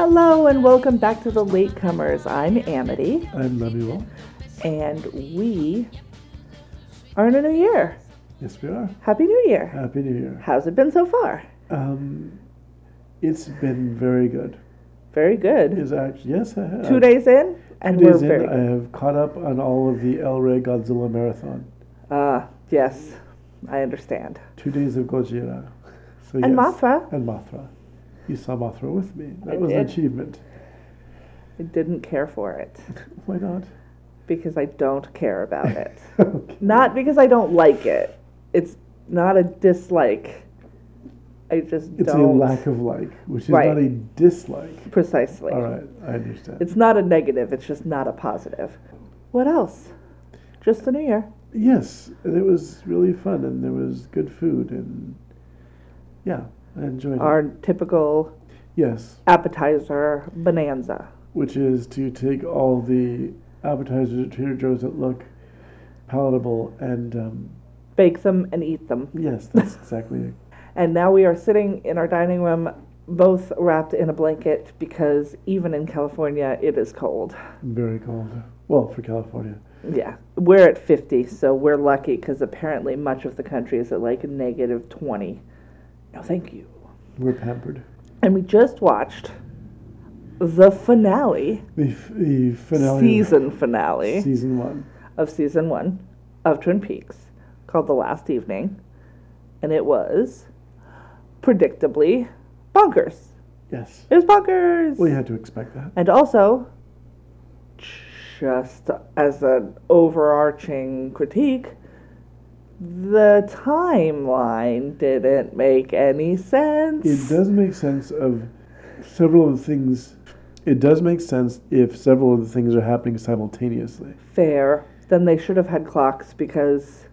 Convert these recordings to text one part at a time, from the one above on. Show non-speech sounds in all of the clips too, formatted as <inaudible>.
Hello and welcome back to the Latecomers. I'm Amity, I'm Lemuel. and we are in a new year. Yes, we are. Happy New Year! Happy New Year. How's it been so far? Um, it's been very good. Very good. Is actually yes, I have. Two days in, and Two we're days in, very I have caught up on all of the El Rey Godzilla marathon. Ah, yes, I understand. Two days of Gojira. So And yes. Mothra. And Mothra. You saw Mothra with me. That I was an achievement. I didn't care for it <laughs> Why not? because I don't care about it. <laughs> okay. not because I don't like it. It's not a dislike. I just It's don't. It's a lack of like, which is Right. not a dislike. Precisely. All right, I understand. It's not a negative, it's just not a positive. What else? Just the new year. yes, and it was really fun, and there was good food, and yeah, I enjoyed it. Our typical Yes, appetizer bonanza. which is to take all the appetizers at Trader Joe's that look palatable and um, Bake them and eat them. yes, that's exactly it. <laughs> And now we are sitting in our dining room, both wrapped in a blanket because even in California it is cold. Very cold. Well, for California. Yeah, we're at 50, so we're lucky because apparently much of the country is at like negative 20. No, thank you. We're pampered. And we just watched the finale, The, f- the finale. season finale. Season one. of season one of Twin Peaks called The Last Evening, and it was predictably bonkers. Yes. It was bonkers. We had to expect that. And also, just as an overarching critique, the timeline didn't make any sense. It does make sense of several of the things. It does make sense if several of the things are happening simultaneously. fair, then they should have had clocks because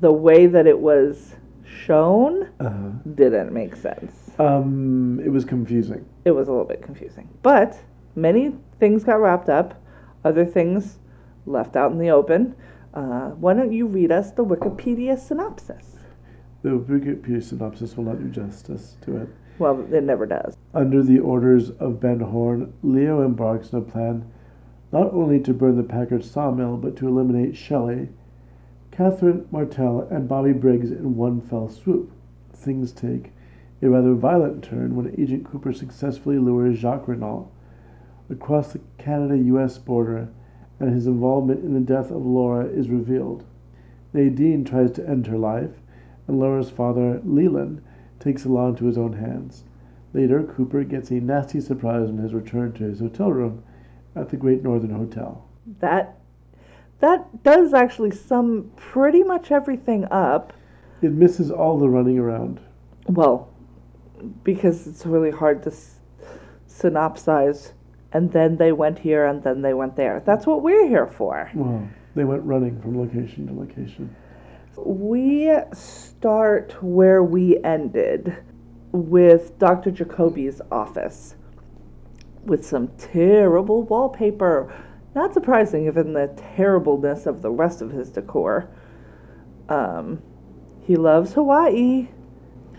the way that it was shown Uh-huh. didn't make sense. Um, it was confusing. It was a little bit confusing. But many things got wrapped up, other things left out in the open. Uh, why don't you read us the Wikipedia synopsis? The Wikipedia synopsis will not do justice to it. Well, it never does. Under the orders of Ben Horne, Leo embarks on a plan not only to burn the Packard sawmill, but to eliminate Shelley, Catherine Martell, and Bobby Briggs in one fell swoop. Things take a rather violent turn when Agent Cooper successfully lures Jacques Renault across the Canada US border, and his involvement in the death of Laura is revealed. Nadine tries to end her life, and Laura's father, Leland, takes the law into his own hands. Later, Cooper gets a nasty surprise on his return to his hotel room at the Great Northern Hotel. That that does actually sum pretty much everything up. It misses all the running around. Well, because it's really hard to s- synopsize. And then they went here, and then they went there. That's what we're here for. Well, they went running from location to location. We start where we ended with Dr. Jacoby's office with some terrible wallpaper. Not surprising given the terribleness of the rest of his decor. Um, he loves Hawaii.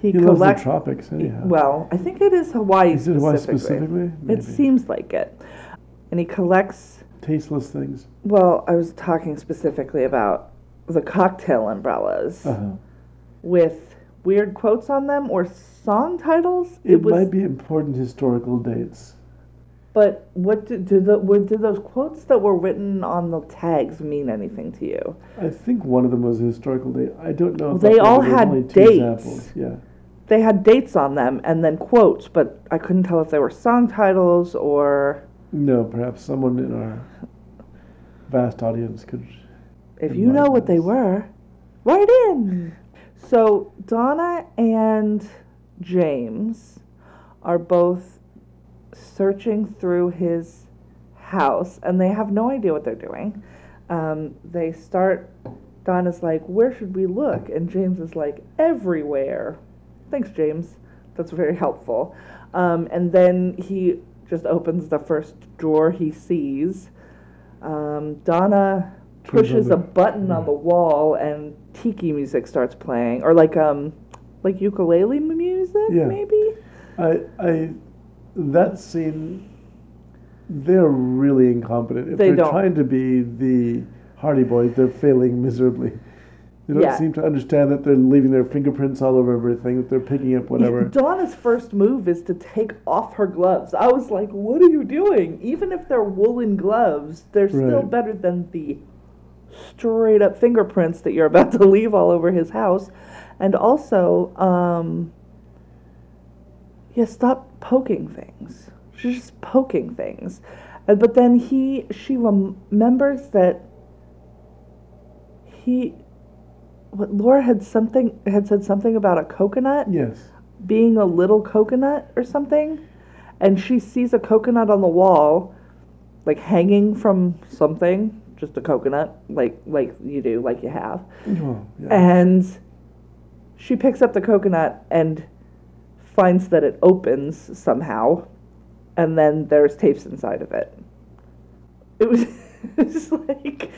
He, He loves the collects. tropics, anyhow. Well, I think it is Hawaii Is it Hawaii specifically. specifically? It seems like it. And he collects Tasteless things. well, I was talking specifically about the cocktail umbrellas Uh-huh. with weird quotes on them or song titles. It, was, might be important historical dates. but what do, did, the, were, did those quotes that were written on the tags mean anything to you? I think one of them was a historical date. I don't know. if They all right, but there's had dates. Examples. Yeah. They had dates on them and then quotes, but I couldn't tell if they were song titles or No, perhaps someone in our vast audience could. if you know what they were, write in. So Donna and James are both searching through his house, and they have no idea what they're doing. Um, they start. Donna's like, "Where should we look?" And James is like, "Everywhere." Thanks, James. That's very helpful. Um, and then he just opens the first drawer he sees. Um, Donna pushes a button on the wall, and tiki music starts playing, or like um, like ukulele music, Yeah. maybe. I I that scene, they're really incompetent. If They are trying to be the Hardy Boys, they're failing miserably. They don't Yeah. seem to understand that they're leaving their fingerprints all over everything, that they're picking up whatever. <laughs> Donna's first move is to take off her gloves. I was like, what are you doing? Even if they're woolen gloves, they're still better than the straight up fingerprints that you're about to leave all over his house. And also, um, yeah, stop poking things. She's just poking things. But then he, she rem- remembers that he, what Laura had something had said something about a coconut yes. being a little coconut or something, and she sees a coconut on the wall, like hanging from something, just a coconut, like like you do, like you have, Oh, yeah. and she picks up the coconut and finds that it opens somehow, and then there's tapes inside of it. It was <laughs> it's like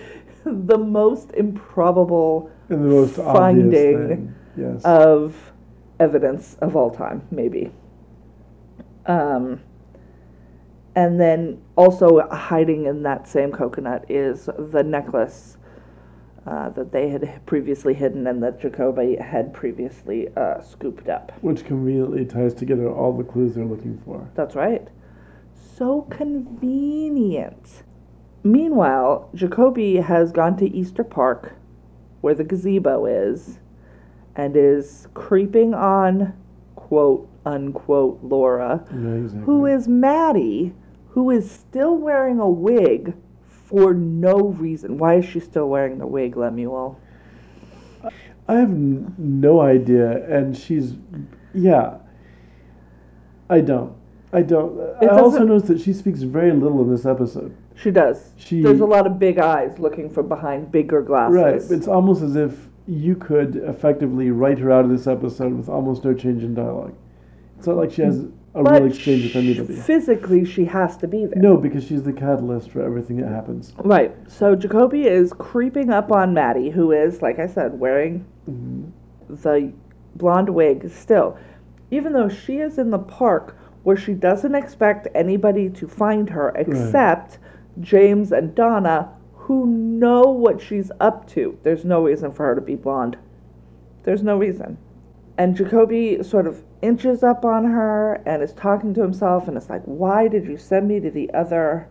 the most improbable and the most finding. Yes. of evidence of all time, maybe. Um, and then also hiding in that same coconut is the necklace uh, that they had previously hidden and that Jacoby had previously uh, scooped up. Which conveniently ties together all the clues they're looking for. That's right. So convenient. Meanwhile, Jacoby has gone to Easter Park, where the gazebo is, and is creeping on, quote unquote, Laura, Yeah, exactly. who is Maddie, who is still wearing a wig for no reason. Why is she still wearing the wig, Lemuel? I have n- no idea, and she's, yeah. I don't. I don't. It I also notice that she speaks very little in this episode. She does. She There's a lot of big eyes looking from behind bigger glasses. right. It's almost as if you could effectively write her out of this episode with almost no change in dialogue. It's not like she has a But real exchange with anybody. Physically, she has to be there. No, because she's the catalyst for everything that happens. Right. So Jacoby is creeping up on Maddie, who is, like I said, wearing mm-hmm. the blonde wig still. Even though she is in the park where she doesn't expect anybody to find her except James and Donna, who know what she's up to. There's no reason for her to be blonde. There's no reason. And Jacoby sort of inches up on her and is talking to himself and it's like, why did you send me to the other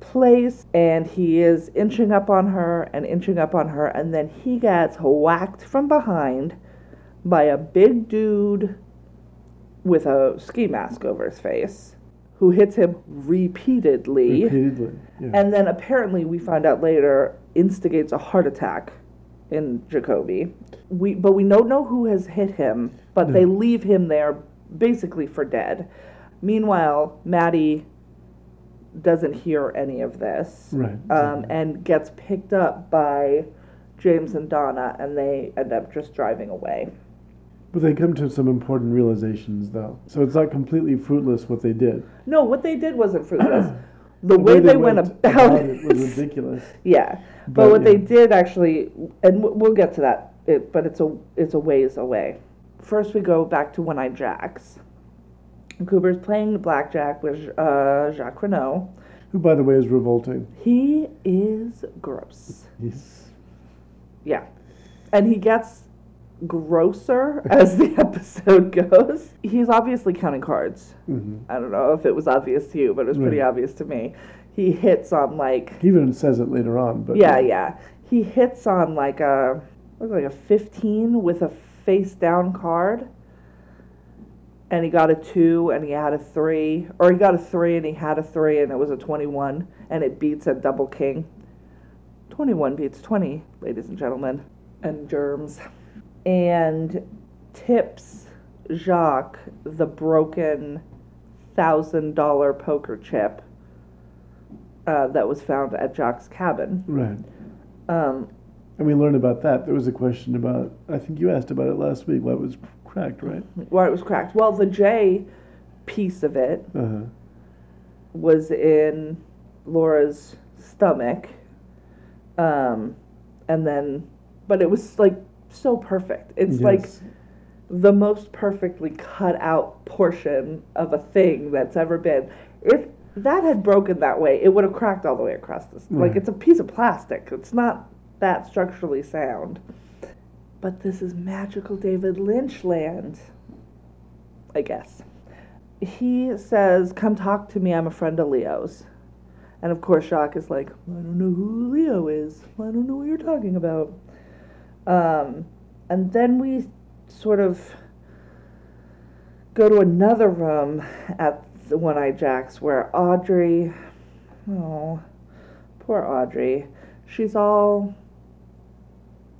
place? And he is inching up on her and inching up on her, and then he gets whacked from behind by a big dude with a ski mask over his face who hits him repeatedly. Repeatedly. Yeah. And then apparently, we find out later, instigates a heart attack in Jacoby. We, but we don't know who has hit him, but they leave him there basically for dead. Meanwhile, Maddie doesn't hear any of this right. um, and gets picked up by James and Donna, and they end up just driving away. But they come to some important realizations, though. So it's not completely fruitless what they did. No, what they did wasn't <clears throat> fruitless. The way they went about it was <laughs> ridiculous. Yeah, but, But, what they did actually, and we'll get to that. It, but it's a it's a ways away. First, we go back to One Eyed Jacks. Cooper's playing the blackjack with uh, Jacques Renault. Who, by the way, is revolting. He is gross. He's Yeah, and he gets grosser as the <laughs> episode goes. He's obviously counting cards. mhm. I don't know if it was obvious to you, but it was pretty Right. obvious to me. He hits on like He even says it later on. But yeah, yeah. He hits on like a look like a fifteen with a face down card. And he got a two and he had a three. Or he got a three and he had a three and it was a twenty one and it beats a double king. Twenty one beats twenty, ladies and gentlemen. And germs. And tips Jacques the broken thousand dollar poker chip uh, that was found at Jacques' cabin. Right. Um, And we learned about that. There was a question about, I think you asked about it last week, why it was cracked, right? where it was cracked. Well, the J piece of it Uh-huh. was in Laura's stomach, um, and then, but it was like so perfect. It's like the most perfectly cut out portion of a thing that's ever been. If that had broken that way, it would have cracked all the way across this. Like it's a piece of plastic. It's not that structurally sound. But this is magical David Lynch land. I guess. He says, Come talk to me, I'm a friend of Leo's. And of course, Jacques is like, I don't know who Leo is. I don't know what you're talking about. Um, and then we sort of go to another room at the One Eye Jack's where Audrey, oh, poor Audrey, she's all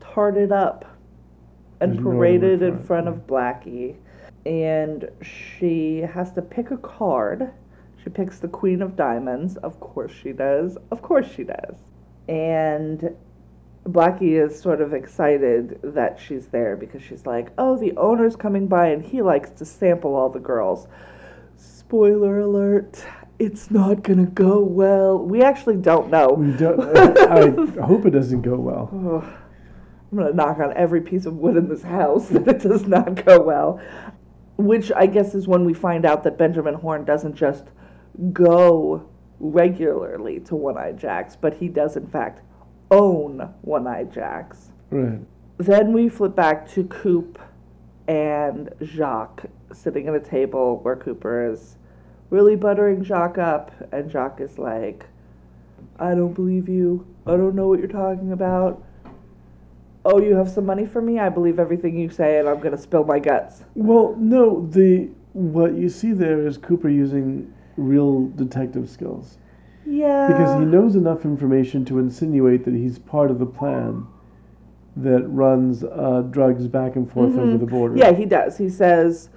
tarted up and There's paraded for in front of Blackie. And she has to pick a card. She picks the Queen of Diamonds. Of course she does. Of course she does. And Blackie is sort of excited that she's there because she's like, oh, the owner's coming by and he likes to sample all the girls. Spoiler alert, it's not gonna go well. We actually don't know. We don't. <laughs> I hope it doesn't go well. Ugh. I'm gonna knock on every piece of wood in this house <laughs> that it does not go well. Which I guess is when we find out that Benjamin Horne doesn't just go regularly to One Eye Jacks, but he does in fact own One Eye Jacks. Right. Then we flip back to Coop and Jacques sitting at a table where Cooper is really buttering Jacques up, and Jacques is like, I don't believe you. I don't know what you're talking about. Oh, you have some money for me? I believe everything you say, and I'm going to spill my guts. Well, no. The what you see there is Cooper using real detective skills Yeah. because he knows enough information to insinuate that he's part of the plan that runs uh, drugs back and forth over Mhm. the border. Yeah, he does. He says,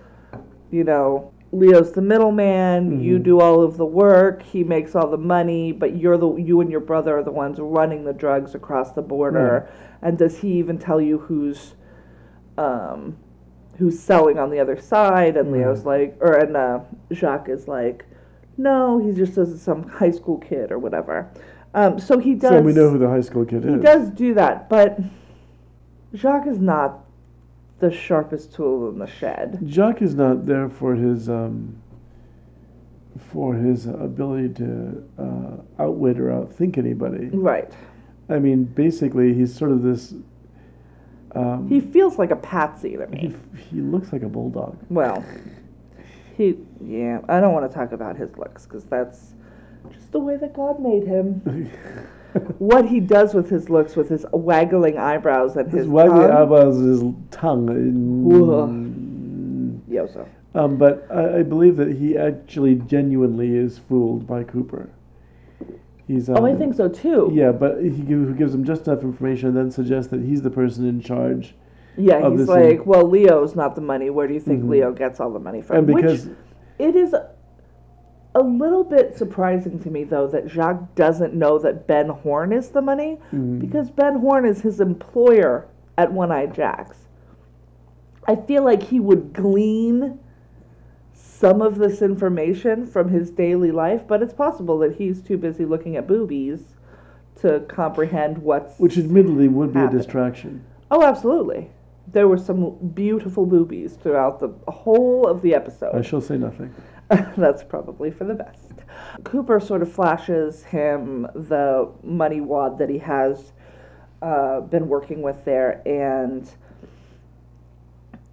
you know, Leo's the middleman. You Mhm. do all of the work. He makes all the money, but you're the you and your brother are the ones running the drugs across the border. And does he even tell you who's, um, who's selling on the other side? And Leo's like, or and uh, Jacques is like, no, he just says it's some high school kid or whatever. Um, so he does. So we know who the high school kid He is. He does do that, but Jacques is not the sharpest tool in the shed. Jacques is not there for his um, for his ability to uh, outwit or outthink anybody. Right. I mean, basically, he's sort of this. Um, He feels like a patsy to he me. he looks like a bulldog. Well, he, yeah, I don't want to talk about his looks because that's just the way that God made him. <laughs> What he does with his looks, with his waggling eyebrows and his, His waggly tongue. eyebrows, his tongue. Yoso. Um, but I, I believe that he actually genuinely is fooled by Cooper. He's. Um, Oh, I think so too. Yeah, but he gi- gives him just enough information and then suggests that he's the person in charge. Yeah, he's like, thing. well, Leo's not the money. Where do you think Mhm. Leo gets all the money from? And because Which it is a little bit surprising to me, though, that Jacques doesn't know that Ben Horne is the money Mhm. because Ben Horne is his employer at One Eye Jacks. I feel like he would glean some of this information from his daily life, but it's possible that he's too busy looking at boobies to comprehend what's. which admittedly would be a distraction. Oh, absolutely. There were some beautiful boobies throughout the whole of the episode. I shall say nothing. <laughs> That's probably for the best. Cooper sort of flashes him the money wad that he has uh, been working with there, and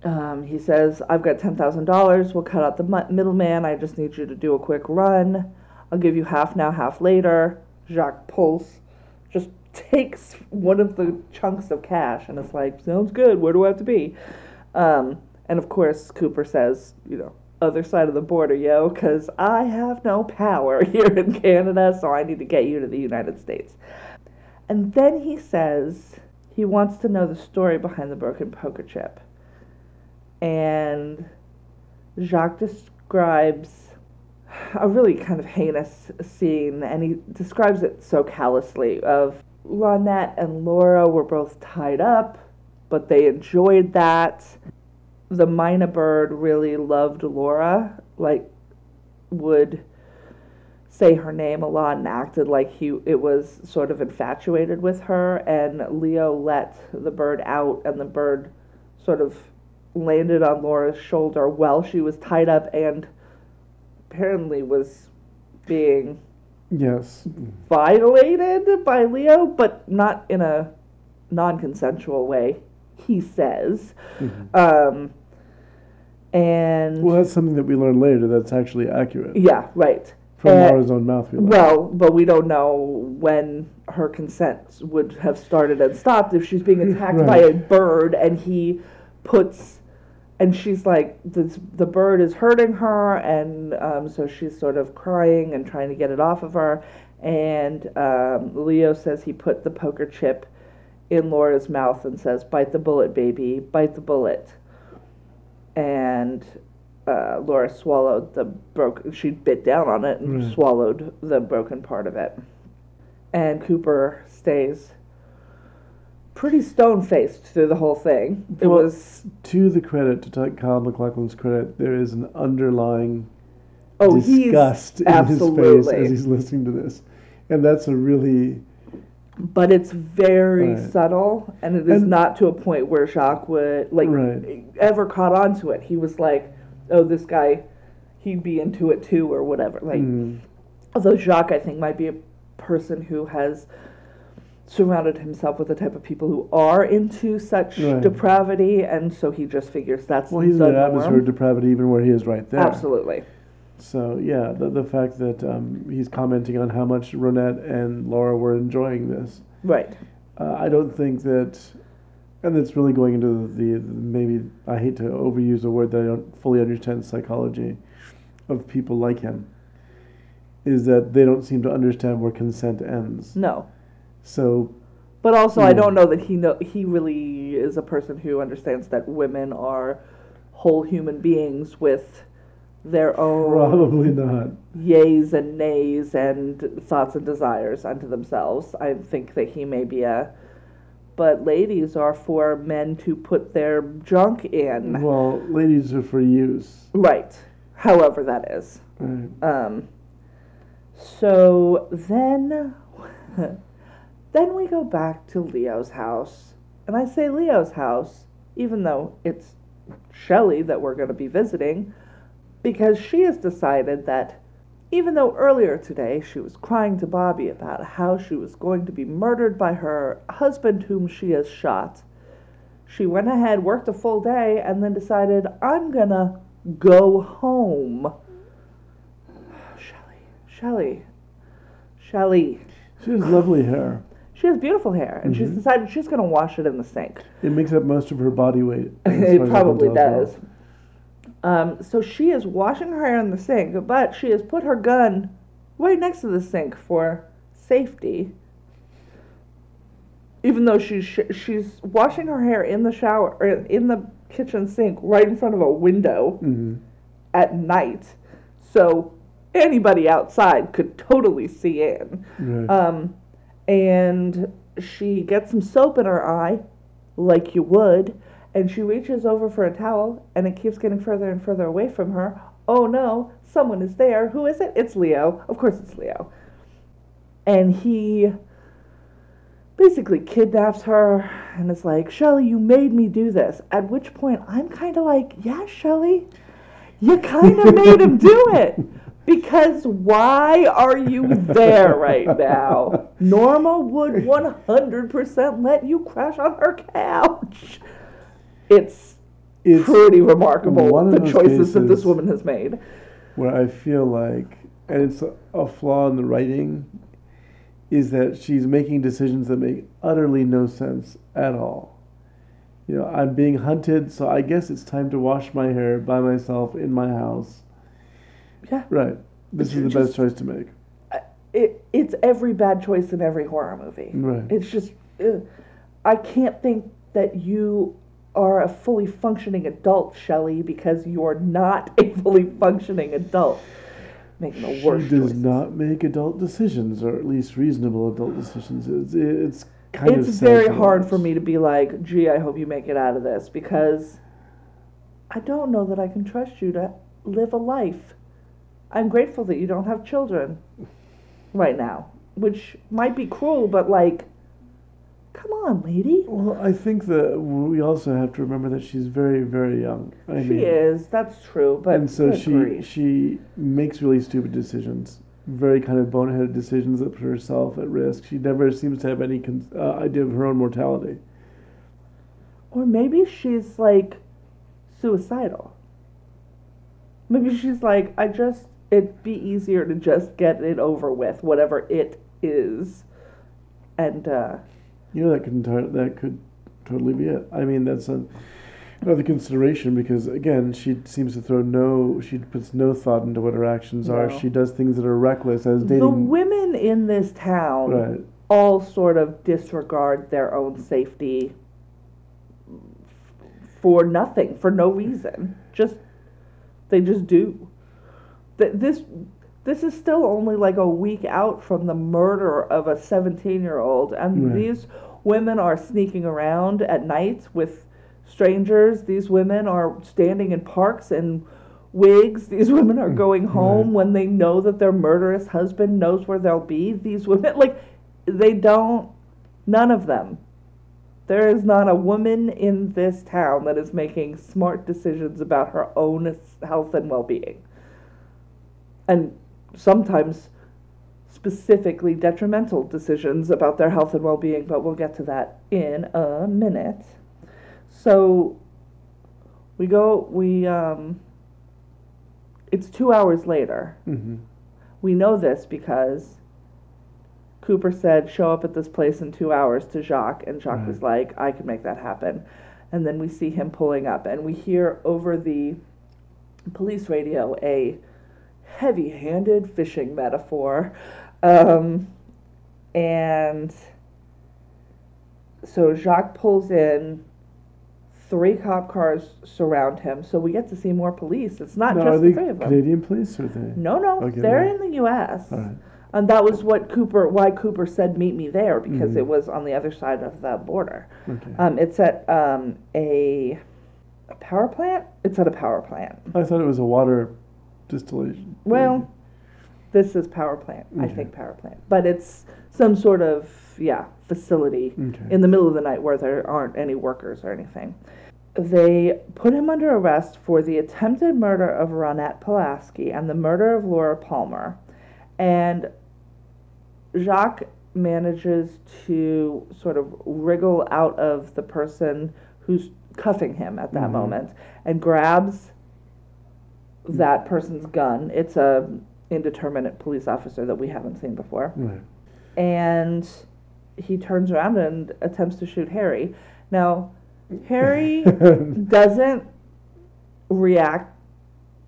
um, he says, I've got $10,000. We'll cut out the middleman. I just need you to do a quick run. I'll give you half now, half later. Jacques pulls, takes one of the chunks of cash and it's like, sounds good. Where do I have to be? Um, and of course, Cooper says, you know, other side of the border, yo, because I have no power <laughs> here in Canada, so I need to get you to the United States. And then he says he wants to know the story behind the broken poker chip. And Jacques describes a really kind of heinous scene, and he describes it so callously of Ronette and Laura were both tied up, but they enjoyed that. The myna bird really loved Laura, like would say her name a lot and acted like he it was sort of infatuated with her and Leo let the bird out and the bird sort of landed on Laura's shoulder while she was tied up and apparently was being Yes. violated by Leo, but not in a non consensual way, he says. Um, and Well, that's something that we learn later that's actually accurate. yeah, right. From Uh, Laura's own mouth. We. Well, but we don't know when her consent would have started and stopped if she's being attacked <laughs> by a bird and he puts and she's like this, the bird is hurting her and um, so she's sort of crying and trying to get it off of her. And um, leo says he put the poker chip in laura's mouth and says bite the bullet baby bite the bullet. And uh, laura swallowed the broken she bit down on it and Right. swallowed the broken part of it. And cooper stays pretty stone faced through the whole thing it Well, was to the credit, to Kyle MacLachlan's credit, there is an underlying oh disgust in his face as he's listening to this, and that's a really but it's very Right. subtle and it is And- not to a point where Jacques would like Right. ever caught on to it. He was like, "Oh, this guy, he'd be into it too, or whatever." Like, mm, although Jacques, I think, might be a person who has surrounded himself with the type of people who are into such Right. depravity, and so he just figures that's well, he's in norm. atmosphere of depravity even where he is right there. Absolutely, So yeah, the the fact that um, he's commenting on how much Ronette and Laura were enjoying this, right. uh, I don't think that, and it's really going into the, the maybe I hate to overuse a word that I don't fully understand psychology of people like him. Is that they don't seem to understand where consent ends. No, So but also I don't know that he know he really is a person who understands that women are whole human beings with their own probably not. yays and nays and thoughts and desires unto themselves. I think that he may be a. But ladies are for men to put their junk in. Well, ladies are for use. Right. However that is. Right. Um, so then, <laughs> then we go back to Leo's house, and I say Leo's house, even though it's Shelley that we're going to be visiting, because she has decided that even though earlier today she was crying to Bobby about how she was going to be murdered by her husband, whom she has shot, she went ahead, worked a full day, and then decided, I'm gonna go home. <sighs> Shelley, Shelley, Shelley. She has lovely hair. She has beautiful hair, and she's Mhm. decided she's gonna wash it in the sink. It makes up most of her body weight. <laughs> as far as I it probably tell as well. does. Um, so she is washing her hair in the sink, but she has put her gun right next to the sink for safety. Even though she's sh- she's washing her hair in the shower or in the kitchen sink right in front of a window Mhm. at night, so anybody outside could totally see in. Right. Um, and she gets some soap in her eye, like you would, and she reaches over for a towel, and it keeps getting further and further away from her. Oh no, someone is there. Who is it? It's Leo. Of course, it's Leo. And he basically kidnaps her and is like, Shelly, you made me do this. At which point, I'm kind of like, yeah, Shelly, you kind of made him do it. <laughs> Because why are you there right now? Norma would 100% let you crash on her couch. It's, It's pretty remarkable one of the choices that this woman has made. where I feel like, and it's a, a flaw in the writing, is that she's making decisions that make utterly no sense at all. You know, I'm being hunted, so I guess it's time to wash my hair by myself in my house. Yeah. Right. This But is the you're best choice to make. Uh, it, it's every bad choice in every horror movie. Right. It's just, ugh. I can't think that you are a fully functioning adult, Shelley, because you're not a fully functioning adult. Making the worst. She does choices. not make adult decisions, or at least reasonable adult decisions. It's, it's kind of It's very hard for me to be like, gee, I hope you make it out of this, because I don't know that I can trust you to live a life. I'm grateful that you don't have children right now, which might be cruel, but like, Come on, lady. Well, I think that we also have to remember that she's very, very young. I she mean, is. That's true. But and so she she makes really stupid decisions, very kind of boneheaded decisions that put herself at risk. She never seems to have any con- uh, idea of her own mortality. Or maybe she's like suicidal. Maybe she's like, I just, it'd be easier to just get it over with, whatever it is. And, uh, You know that could that could totally be it. I mean, that's a, another consideration because again, she seems to throw no, she puts no thought into what her actions are. No. She does things that are reckless as dating. the women in this town right. all sort of disregard their own safety for nothing, for no reason. Just they just do. Th- This this is still only like a week out from the murder of a 17-year-old and Right. these women are sneaking around at night with strangers. These women are standing in parks in wigs. These women are going home Right. when they know that their murderous husband knows where they'll be. These women <laughs> like they don't none of them there is not a woman in this town that is making smart decisions about her own health and well-being and sometimes specifically detrimental decisions about their health and well-being but we'll get to that in a minute so we go we um it's 2 hours later hmm we know this because Cooper said, show up at this place in two hours to Jacques, and Jacques Right. was like, I can make that happen. And then we see him pulling up, and we hear over the police radio a heavy handed fishing metaphor. Um, and so Jacques pulls in. Three cop cars surround him, so we get to see more police. It's not Now, just the three of them. Canadian police or are they? No, no, Okay, they're right. in the U.S. Right. And that was what Cooper, why Cooper said meet me there because Mhm. it was on the other side of the border. Okay. Um, it's at um, a, a power plant. It's at a power plant. I thought it was a water distillation. Well, this is power plant. I think power plant, but it's some sort of yeah facility Okay. in the middle of the night where there aren't any workers or anything. They put him under arrest for the attempted murder of Ronette Pulaski and the murder of Laura Palmer. And Jacques manages to sort of wriggle out of the person who's cuffing him at that Mhm. moment and grabs that person's gun. It's a indeterminate police officer that we haven't seen before right. and he turns around and attempts to shoot Harry. Now, Harry <laughs> doesn't react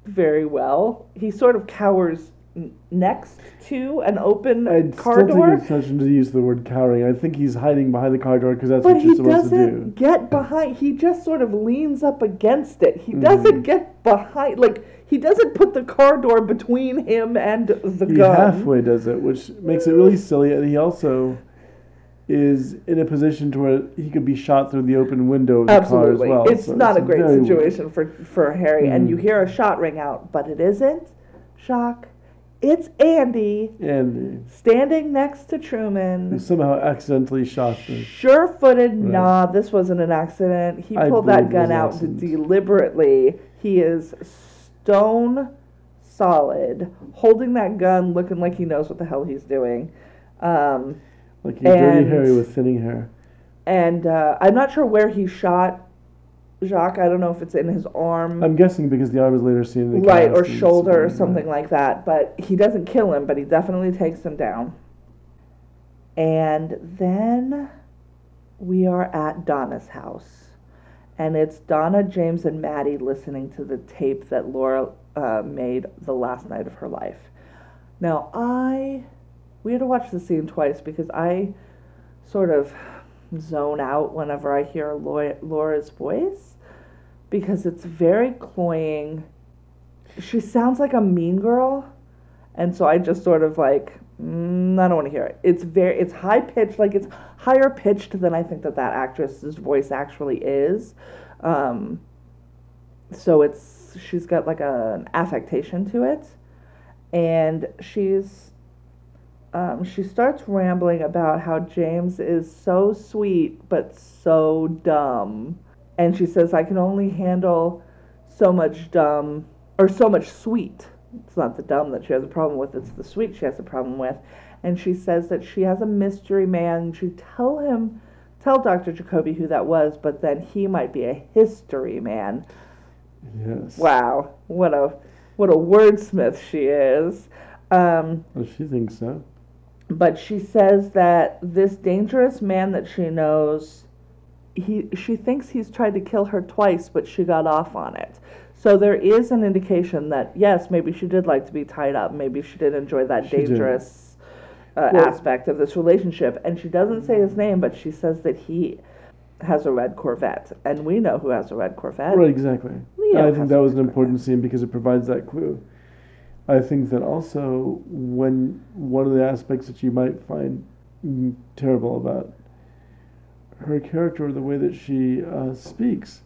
very well. He sort of cowers n- next to an open I car still door, think it's such to use the word cowering. I think he's hiding behind the car door because that's but what you're he supposed to doesn't do. get behind. He just sort of leans up against it. He Mhm. doesn't get behind. Like he doesn't put the car door between him and the He gun. halfway does it, which makes it really silly, and he also is in a position to where he could be shot through the open window of the Absolutely. car as well. It's so not a great weird. situation for, for Harry. And Mhm. you hear a shot ring out, but it isn't. Shock. It's Andy And standing next to Truman. somehow accidentally shot him. Sure footed, Right. nah, this wasn't an accident. He pulled that gun out accident. deliberately. He is stone solid, holding that gun, looking like he knows what the hell he's doing. Um, Like a dirty Harry with thinning hair. and uh, I'm not sure where he shot Jacques. I don't know if it's in his arm. I'm guessing because the arm is later seen in the right or shoulder or right. something like that but he doesn't kill him but he definitely takes him down and then we are at donna's house and it's donna james and maddie listening to the tape that laura uh, made the last night of her life. Now i we had to watch the scene twice because i sort of zone out whenever i hear laura's voice because it's very cloying. She sounds like a mean girl. And so i just sort of like mm, i don't want to hear it it's very it's high pitched like it's higher pitched than i think that that actress's voice actually is um, so it's she's got like a, an affectation to it and she's um, she starts rambling about how James is so sweet but so dumb. And she says, I can only handle so much dumb or so much sweet. It's not the dumb that she has a problem with, it's the sweet she has a problem with. And she says that she has a mystery man. She tell him, tell Dr. Jacoby who that was, but then he might be a history man. Yes. Wow, what a what a wordsmith she is. Um, Well, she thinks so. but she says that this dangerous man that she knows he she thinks he's tried to kill her twice but she got off on it so there is an indication that yes maybe she did like to be tied up. Maybe she did enjoy that She dangerous uh, Well- aspect of this relationship. And she doesn't say his name but she says that he has a red corvette. And we know who has a red corvette. Right, exactly. Leo I think that was an important scene because it provides that clue. I think that also when one of the aspects that you might find terrible about her character or the way that she uh, speaks,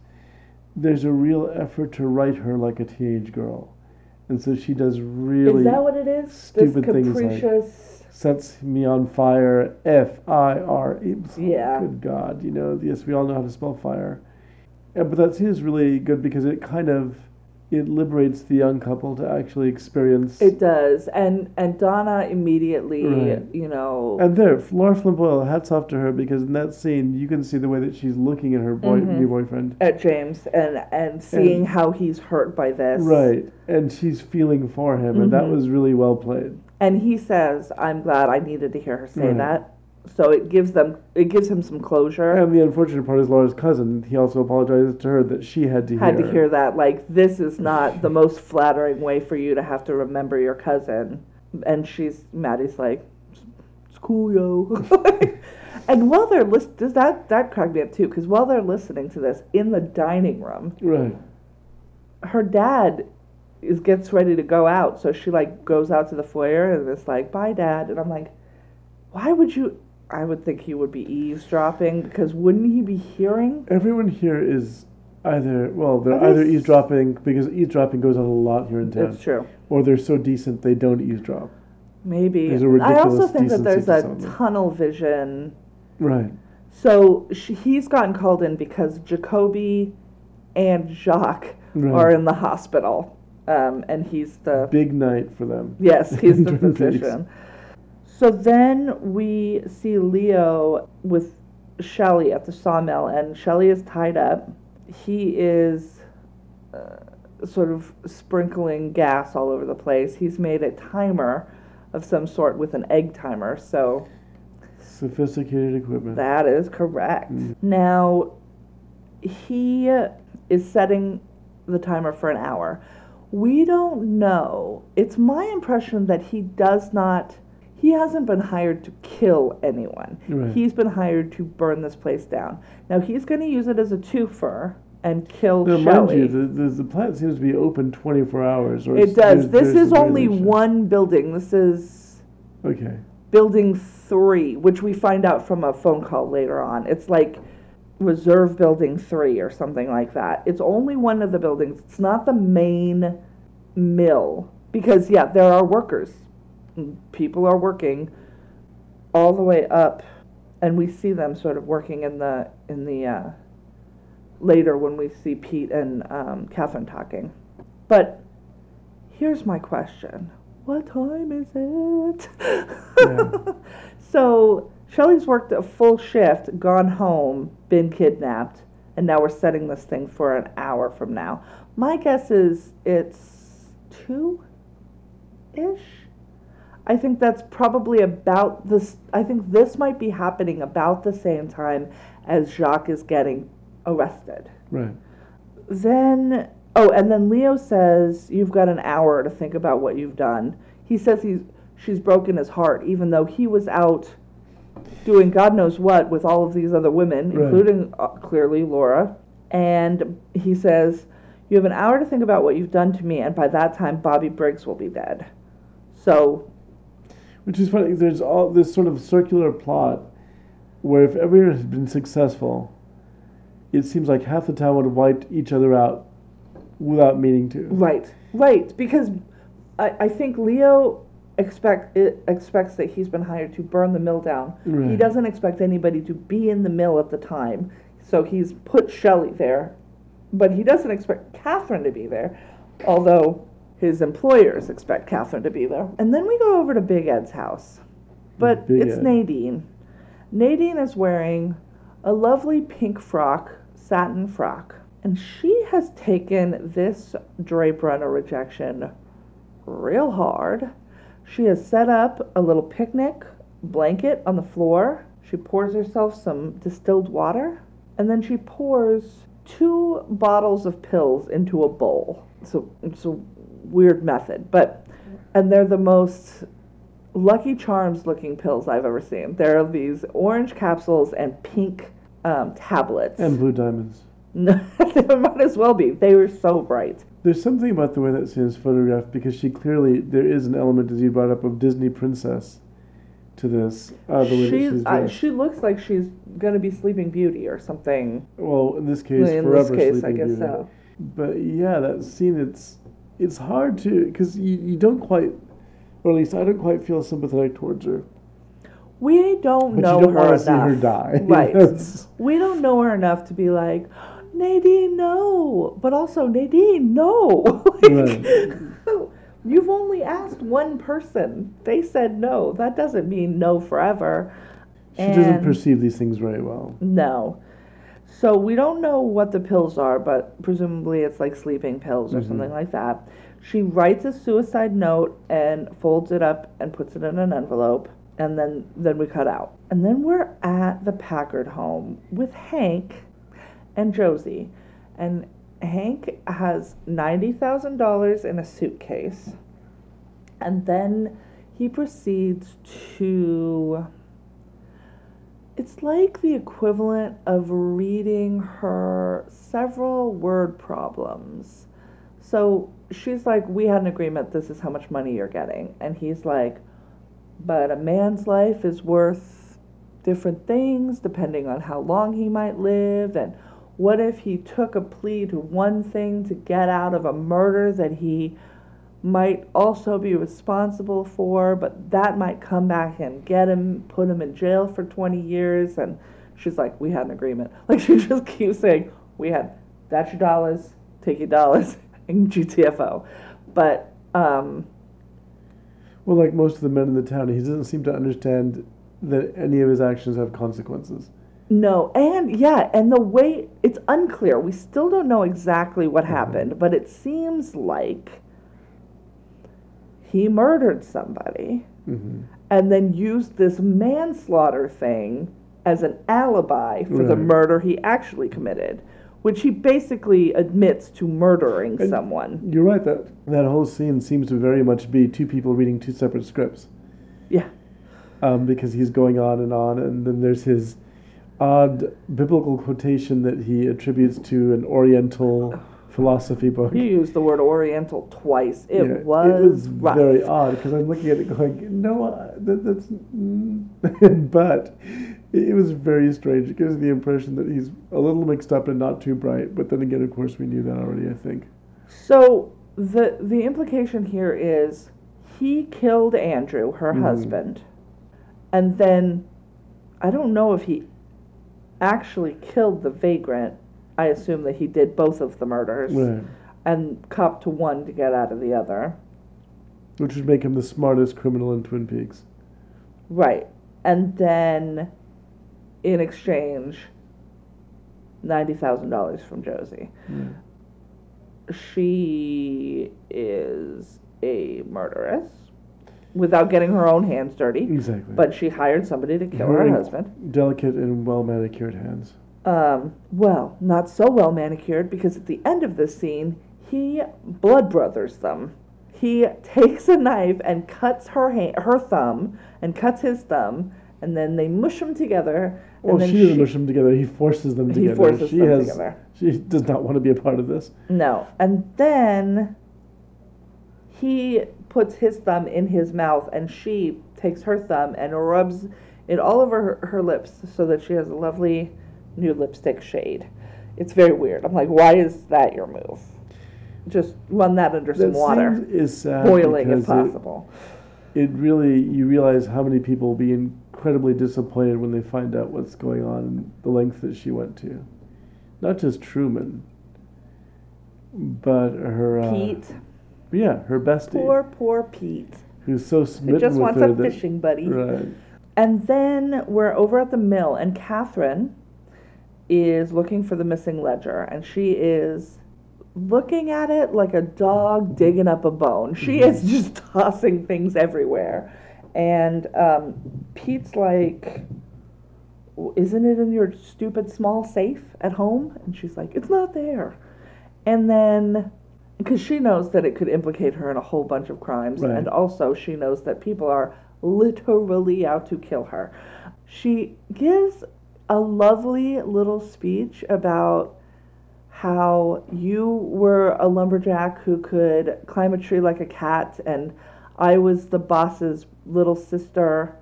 there's a real effort to write her like a teenage girl, and so she does really is that what it is stupid this things like- sets me on fire. F I R E. Oh, yeah. Good God, you know. Yes, we all know how to spell fire. Yeah, but that scene is really good because it kind of it liberates the young couple to actually experience. It does, and and Donna immediately, Right. you know, and there, Laura Flynn Boyle, hats off to her because in that scene you can see the way that she's looking at her boy, Mhm. new boyfriend. at James, and and seeing how he's hurt by this, Right, and she's feeling for him, and that Mhm. was really well played. And he says, "I'm glad I needed to hear her say Right. that." So it gives them, it gives him some closure. And the unfortunate part is Laura's cousin. He also apologizes to her that she had to Had hear. to hear that, like this is not the most flattering way for you to have to remember your cousin. And she's Maddie's like, "It's cool, yo." <laughs> and while they're listening, does that that cracked me up too? Because while they're listening to this in the dining room, Right. her dad is gets ready to go out, so she like goes out to the foyer and it's like, "Bye, dad." And I'm like, "Why would you?" I would think he would be eavesdropping because wouldn't he be hearing? Everyone here is either well, they're Are they either s- eavesdropping because eavesdropping goes on a lot here in town, It's true. or they're so decent they don't eavesdrop. Maybe. There's a I also ridiculous think that there's decency to a tunnel vision. Right. So he's gotten called in because Jacoby and Jacques Right. are in the hospital, um, and he's the Big night for them. Yes, he's the <laughs> physician. So then we see Leo with Shelley at the sawmill, and Shelley is tied up. He is uh, sort of sprinkling gas all over the place. He's made a timer of some sort with an egg timer, so Sophisticated equipment. that is correct. Mm. Now, he is setting the timer for an hour. We don't know. It's my impression that he does not, he hasn't been hired to kill anyone. Right. He's been hired to burn this place down. Now, he's going to use it as a twofer and kill now, mind you, the, the, the plant seems to be open 24 hours. Or it does. there's- This there's is only one building. This is Okay. building three, which we find out from a phone call later on. It's like reserve building three or something like that. It's only one of the buildings. It's not the main mill because yeah, there are workers. People are working all the way up, and we see them sort of working in the in the uh, later when we see Pete and um, Catherine talking. But here's my question: What time is it? Yeah. <laughs> so Shelley's worked a full shift, gone home, been kidnapped, and now we're setting this thing for an hour from now. My guess is it's two ish. I think that's probably about this. I think this might be happening about the same time as Jacques is getting arrested. Right. Then, oh, and then Leo says you've got an hour to think about what you've done. He says he's she's broken his heart, even though he was out doing God knows what with all of these other women, Right. including uh, clearly Laura. And he says you have an hour to think about what you've done to me, and by that time Bobby Briggs will be dead. So Which is funny. There's all this sort of circular plot where if everyone had been successful, it seems like half the town would have wiped each other out without meaning to. Right, right. Because I, I think Leo expect it expects that he's been hired to burn the mill down. He doesn't expect anybody to be in the mill at the time, so he's put Shelley there, but he doesn't expect Catherine to be there, although his employers expect Catherine to be there. And then we go over to Big Ed's house, but Big it's Ed. Nadine. Nadine is wearing a lovely pink frock, satin frock, and she has taken this drape runner rejection real hard. She has set up a little picnic blanket on the floor. She pours herself some distilled water, and then she pours two bottles of pills into a bowl. So a weird method, but and they're the most Lucky Charms looking pills I've ever seen. There are these orange capsules and pink um, tablets. And blue diamonds. No, <laughs> they might as well be. They were so bright. There's something about the way that scene is photographed because she clearly there is an element, as you brought up, of Disney princess to this. Uh, she's, she looks like she's gonna be Sleeping Beauty or something. well, in this case, in forever this case, I guess Beauty. so. But yeah, that scene it's it's hard to because you, you don't quite, or at least I don't quite feel sympathetic towards her. We don't But know you don't her want enough. to see her die. <laughs> Right. That's- we don't know her enough to be like, Nadine, no. But also, Nadine, no. <laughs> Like, <laughs> You've only asked one person. They said no. That doesn't mean no forever. she doesn't perceive these things very well. No. So we don't know what the pills are, but presumably it's like sleeping pills or Mhm. something like that. She writes a suicide note and folds it up and puts it in an envelope, and then then we cut out. And then we're at the Packard home with Hank and Josie. And Hank has $90,000 in a suitcase. And then he proceeds to it's like the equivalent of reading her several word problems. So she's like, We had an agreement, this is how much money you're getting. And he's like, But a man's life is worth different things depending on how long he might live. And what if he took a plea to one thing to get out of a murder that he might also be responsible for, but that might come back and get him, put him in jail for 20 years. And she's like, We had an agreement. <laughs> Like, she just keeps saying, We had, that's your dollars, take your dollars, <laughs> and GTFO. But, um, Well, like most of the men in the town, he doesn't seem to understand that any of his actions have consequences. no, and yeah, and the way it's unclear. We still don't know exactly what happened, but it seems like he murdered somebody. hmm and then used this manslaughter thing as an alibi for the murder he actually committed, which he basically admits to murdering And- someone. You're right that that whole scene seems to very much be two people reading two separate scripts. Yeah. um, because he's going on and on, and then there's his odd biblical quotation that he attributes to an Oriental philosophy book. You used the word Oriental twice. It Yeah, was, it was rough. very odd because I'm looking at it going, no, that, that's, mm." <laughs> but it was very strange. It gives the impression that he's a little mixed up and not too bright. But then again, of course, we knew that already. I think. So the the implication here is he killed Andrew, her Mhm. husband, and then I don't know if he actually killed the vagrant. I assume that he did both of the murders. Right. and cop to one to get out of the other. Which would make him the smartest criminal in Twin Peaks. Right. And then in exchange $90,000 from Josie. Hmm. She is a murderess without getting her own hands dirty, Exactly. but she hired somebody to kill her husband. Delicate and well manicured hands. Um, well, not so well manicured because at the end of this scene, he blood brothers them. He <laughs> takes a knife and cuts her hand, her thumb, and cuts his thumb, and then they mush them together. And Well, she doesn't mush them together. He forces them together. He forces she them has, together. She does not want to be a part of this. No, and then he puts his thumb in his mouth, and she takes her thumb and rubs it all over her, her lips so that she has a lovely new lipstick shade. It's very weird. I'm like, why is that your move? Just run that under some water, is boiling if because it- possible. it really you realize how many people will be incredibly disappointed when they find out what's going on and the length that she went to. Not just Truman, but her uh, Pete. Yeah, her bestie, Poor, poor Pete. who's so smitten Who smitten just wants a that fishing buddy. right. And then we're over at the mill, and Catherine is looking for the missing ledger, and she is looking at it like a dog digging up a bone. She is just <laughs> tossing things everywhere. And um, Pete's like, Isn't it in your stupid small safe at home? And she's like, It's not there. And then, because she knows that it could implicate her in a whole bunch of crimes, Right. and also she knows that people are literally out to kill her. She gives a lovely little speech about how you were a lumberjack who could climb a tree like a cat, and I was the boss's little sister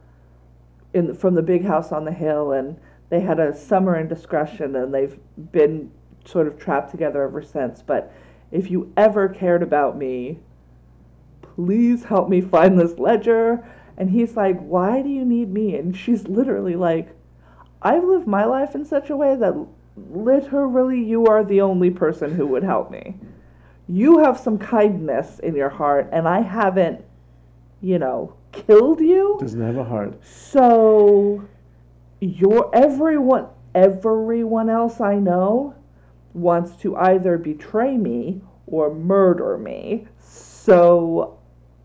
in from the big house on the hill, and they had a summer indiscretion, and they've been sort of trapped together ever since. But if you ever cared about me, please help me find this ledger. And he's like, Why do you need me? And she's literally like, I've lived my life in such a way that literally you are the only person who would help me. You have some kindness in your heart, and I haven't, you know, killed you. Doesn't have a heart. So, your everyone, everyone else I know wants to either betray me or murder me. So,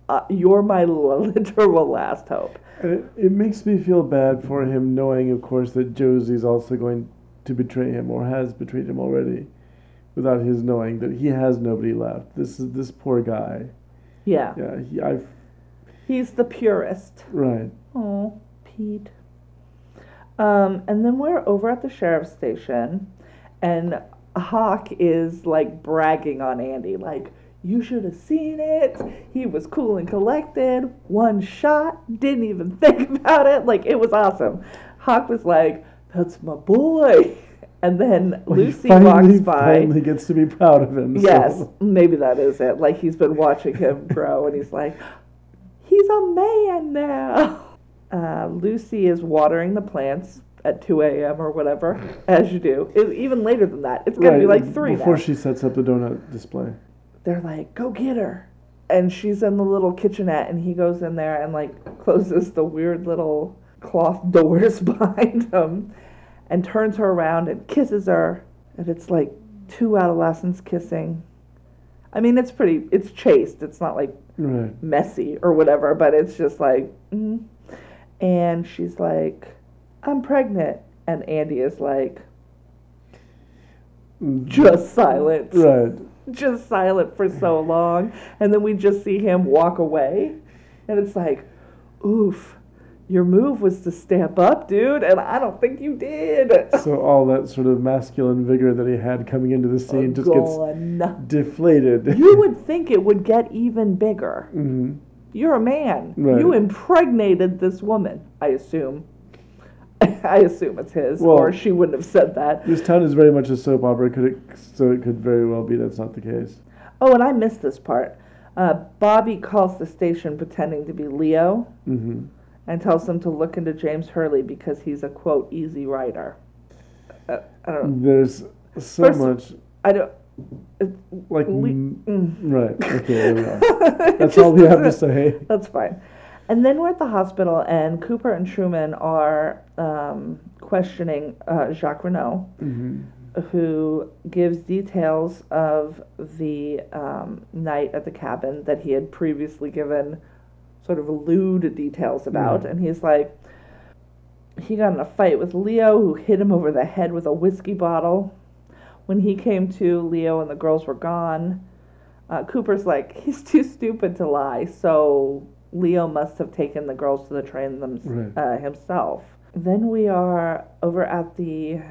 uh, you're my <laughs> literal last hope. It, it makes me feel bad for him, knowing, of course, that Josie's also going to betray him or has betrayed him already, without his knowing that he has nobody left. This is this poor guy. Yeah, Yeah, he, I've he's the purest. right. Oh, Pete. Um, and then we're over at the sheriff's station, and Hawk is like bragging on Andy, like, you should have seen it. He was cool and collected, one shot, didn't even <laughs> think about it. Like, it was awesome. Hawk was like, that's my boy. <laughs> And then Well, Lucy finally, walks by. Finally gets to be proud of him. so- Yes, maybe that is it. Like he's been watching him <laughs> grow, and he's like, he's a man now. Uh, Lucy is watering the plants at 2 a.m. or whatever, as you do. It, even later than that, it's gonna be like three before now. she sets up the donut display. They're like, go get her, and she's in the little kitchenette, and he goes in there and like closes the weird little cloth <laughs> doors <laughs> behind him, and turns her around and kisses her, and it's like two adolescents kissing. I mean, it's pretty, it's chaste. It's not like Right. messy or whatever, but it's just like, mm. and she's like, I'm pregnant. And Andy is like, just silent. Right. <laughs> Just silent for so long. And then we just see him walk away. And it's like, oof, your move was to step up, dude. And I don't think you did. <laughs> So all that sort of masculine vigor that he had coming into the scene just gets deflated. <laughs> You would think it would get even bigger. hmm You're a man. Right. You impregnated this woman, I assume. I assume it's his, Well- or she wouldn't have said that. This town is very much a soap opera, could it, so it could very well be that's not the case. Oh, and I missed this part. Uh, Bobby calls the station pretending to be Leo hmm and tells them to look into James Hurley because he's a quote Easy Rider. Uh, I don't know. There's so First- much I don't. like Le- mm, mm. right. Okay, there we go. <laughs> That's all we have to say. That's fine. And then we're at the hospital, and Cooper and Truman are um, questioning uh, Jacques Renault, hmm who gives details of the um, night at the cabin that he had previously given sort of lewd details about. Yeah. And he's like, he got in a fight with Leo, who hit him over the head with a whiskey bottle. When he came to, Leo and the girls were gone. Uh, Cooper's like, <laughs> he's too stupid to lie, so Leo must have taken the girls to the train them, Right. uh, himself. Then we are over at the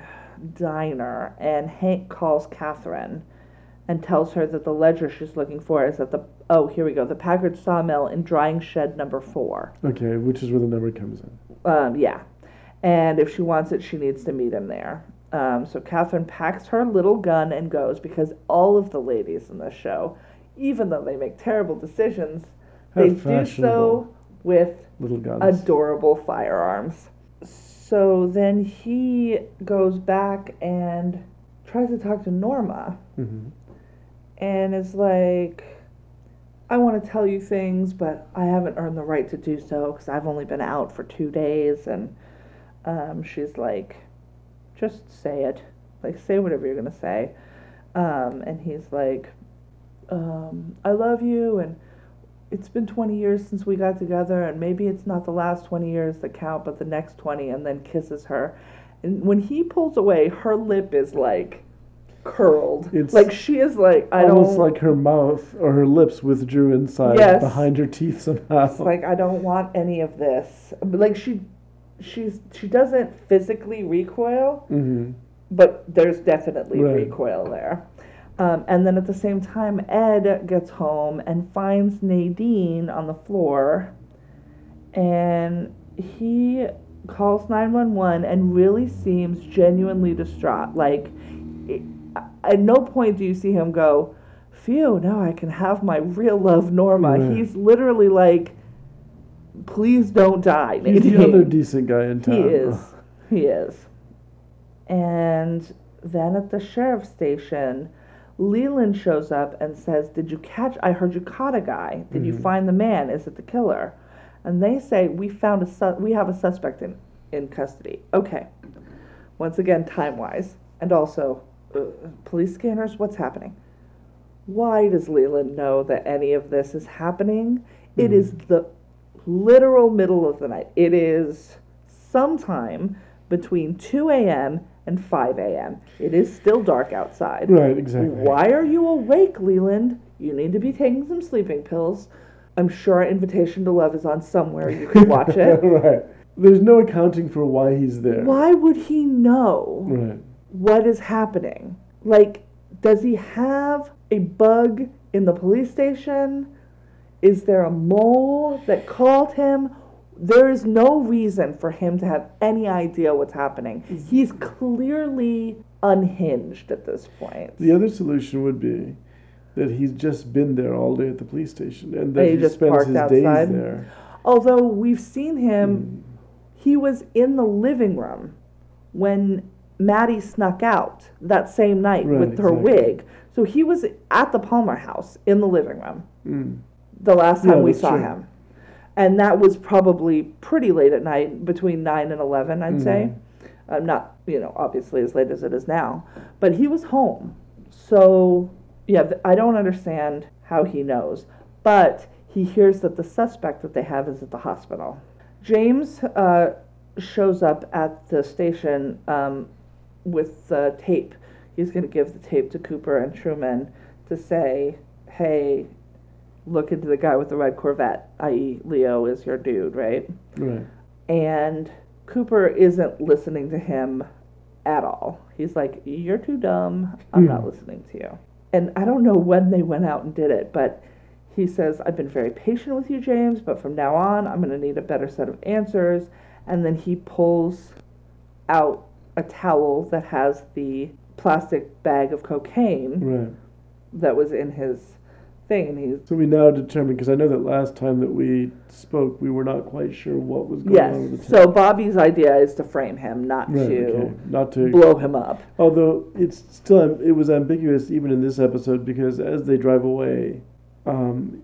diner, and Hank calls Catherine and tells her that the ledger she's looking for is at the oh here we go the Packard sawmill in drying shed number four. Okay, which is where the number comes in. Um, yeah, and if she wants it, she needs to meet him there. Um, so Catherine packs her little gun and goes because all of the ladies in this show, even though they make terrible decisions, they do so with Little guns. adorable firearms. So then he goes back and tries to talk to Norma hmm and is like, I want to tell you things, but I haven't earned the right to do so because I've only been out for two days. And um, she's like, just say it. Like, say whatever you're going to say. Um, and he's like, um, I love you, and it's been 20 years since we got together, and maybe it's not the last 20 years that count, but the next 20, and then kisses her. And when he pulls away, her lip is like curled. It's like she is like, I Almost don't almost like her mouth or her lips withdrew inside Yes. behind her teeth somehow. It's like I don't want any of this. Like she, she's she doesn't physically recoil, hmm but there's definitely Right. recoil there. Um, and then at the same time, Ed gets home and finds Nadine on the floor, and he calls nine one one and really seems genuinely distraught. Like, it, at no point do you see him go, "Phew, now I can have my real love, Norma." Right. He's literally like, "Please don't die." Nadine. He's the other decent guy in town. He is. He is. And then at the sheriff's station, Leland shows up and says, Did you catch? I heard you caught a guy. Did you Mhm. find the man? Is it the killer? And they say, We found a su- we have a suspect in, in custody. Okay. Once again, time wise. And also, uh, police scanners, what's happening? Why does Leland know that any of this is happening? It Mhm. is the literal middle of the night. It is sometime between 2 a.m. and 5 a.m. It is still dark outside. Right, exactly. Why are you awake, Leland? You need to be taking some sleeping pills. I'm sure our Invitation to Love is on somewhere. You can <laughs> watch it. right. There's no accounting for why he's there. Why would he know Right. what is happening? Like, does he have a bug in the police station? Is there a mole that called him? There is no reason for him to have any idea what's happening. He's clearly unhinged at this point. The other solution would be that he's just been there all day at the police station and that And he he, just spends his outside? days there. Although we've seen him, Mm. he was in the living room when Maddy snuck out that same night Right, with her exactly. wig. So he was at the Palmer house in the living room Mm. the last Yeah, time we saw true. him. And that was probably pretty late at night, between 9 and 11, I'd say. Mm-hmm. Uh, not, you know, obviously as late as it is now. But he was home. So, yeah, I don't understand how he knows. But he hears that the suspect that they have is at the hospital. James uh, shows up at the station um, with the tape. He's going to give the tape to Cooper and Truman to say, hey, look into the guy with the red Corvette, i.e., Leo is your dude, right? Right. And Cooper isn't listening to him at all. He's like, You're too dumb. I'm not Hmm. listening to you. And I don't know when they went out and did it, but he says, I've been very patient with you, James, but from now on, I'm going to need a better set of answers. And then he pulls out a towel that has the plastic bag of cocaine Right. that was in his thing. And he's, So we now determine because I know that last time that we spoke, we were not quite sure what was going on with yes. So Bobby's idea is to frame him, not Right, to okay. Not to blow him up. Although it's still it was ambiguous even in this episode because as they drive away, um,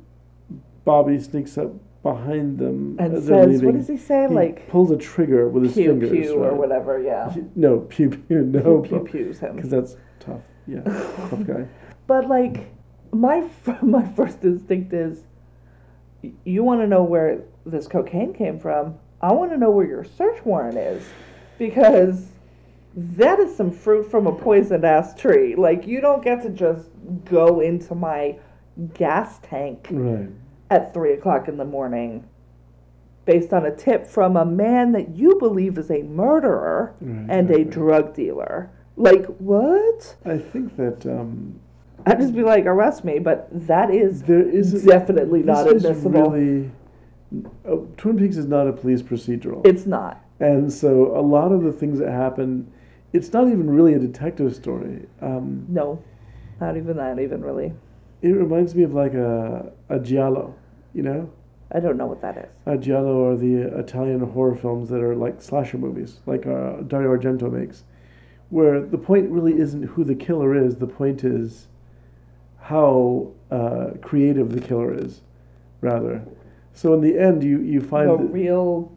Bobby sneaks up behind them and as says, leaving. "What does he say? He like pulls a trigger with his pew fingers, pew or whatever." Yeah, <laughs> No, pew pew, no, pew pew pews him. because that's tough. Yeah, tough guy. <laughs> <laughs> But like, my <laughs> my first instinct is, you want to know where this cocaine came from. I want to know where your search warrant is, because that is some fruit from a poisoned ass tree. Like, you don't get to just go into my gas tank Right. at three o'clock in the morning based on a tip from a man that you believe is a murderer Right, and a exactly. drug dealer. Like, what? I think that um, I'd just be like, arrest me, but that is there is <laughs> definitely not this is admissible. Really, uh, Twin Peaks is not a police procedural. It's not. And so a lot of the things that happen, it's not even really a detective story. Um, No, not even that, even really. it reminds me of like a, a giallo, you know? I don't know what that is. Uh, Giallo are the Italian horror films that are like slasher movies, like uh, Dario Argento makes, where the point really isn't who the killer is. The point is how uh, creative the killer is, rather. So in the end, you you find a real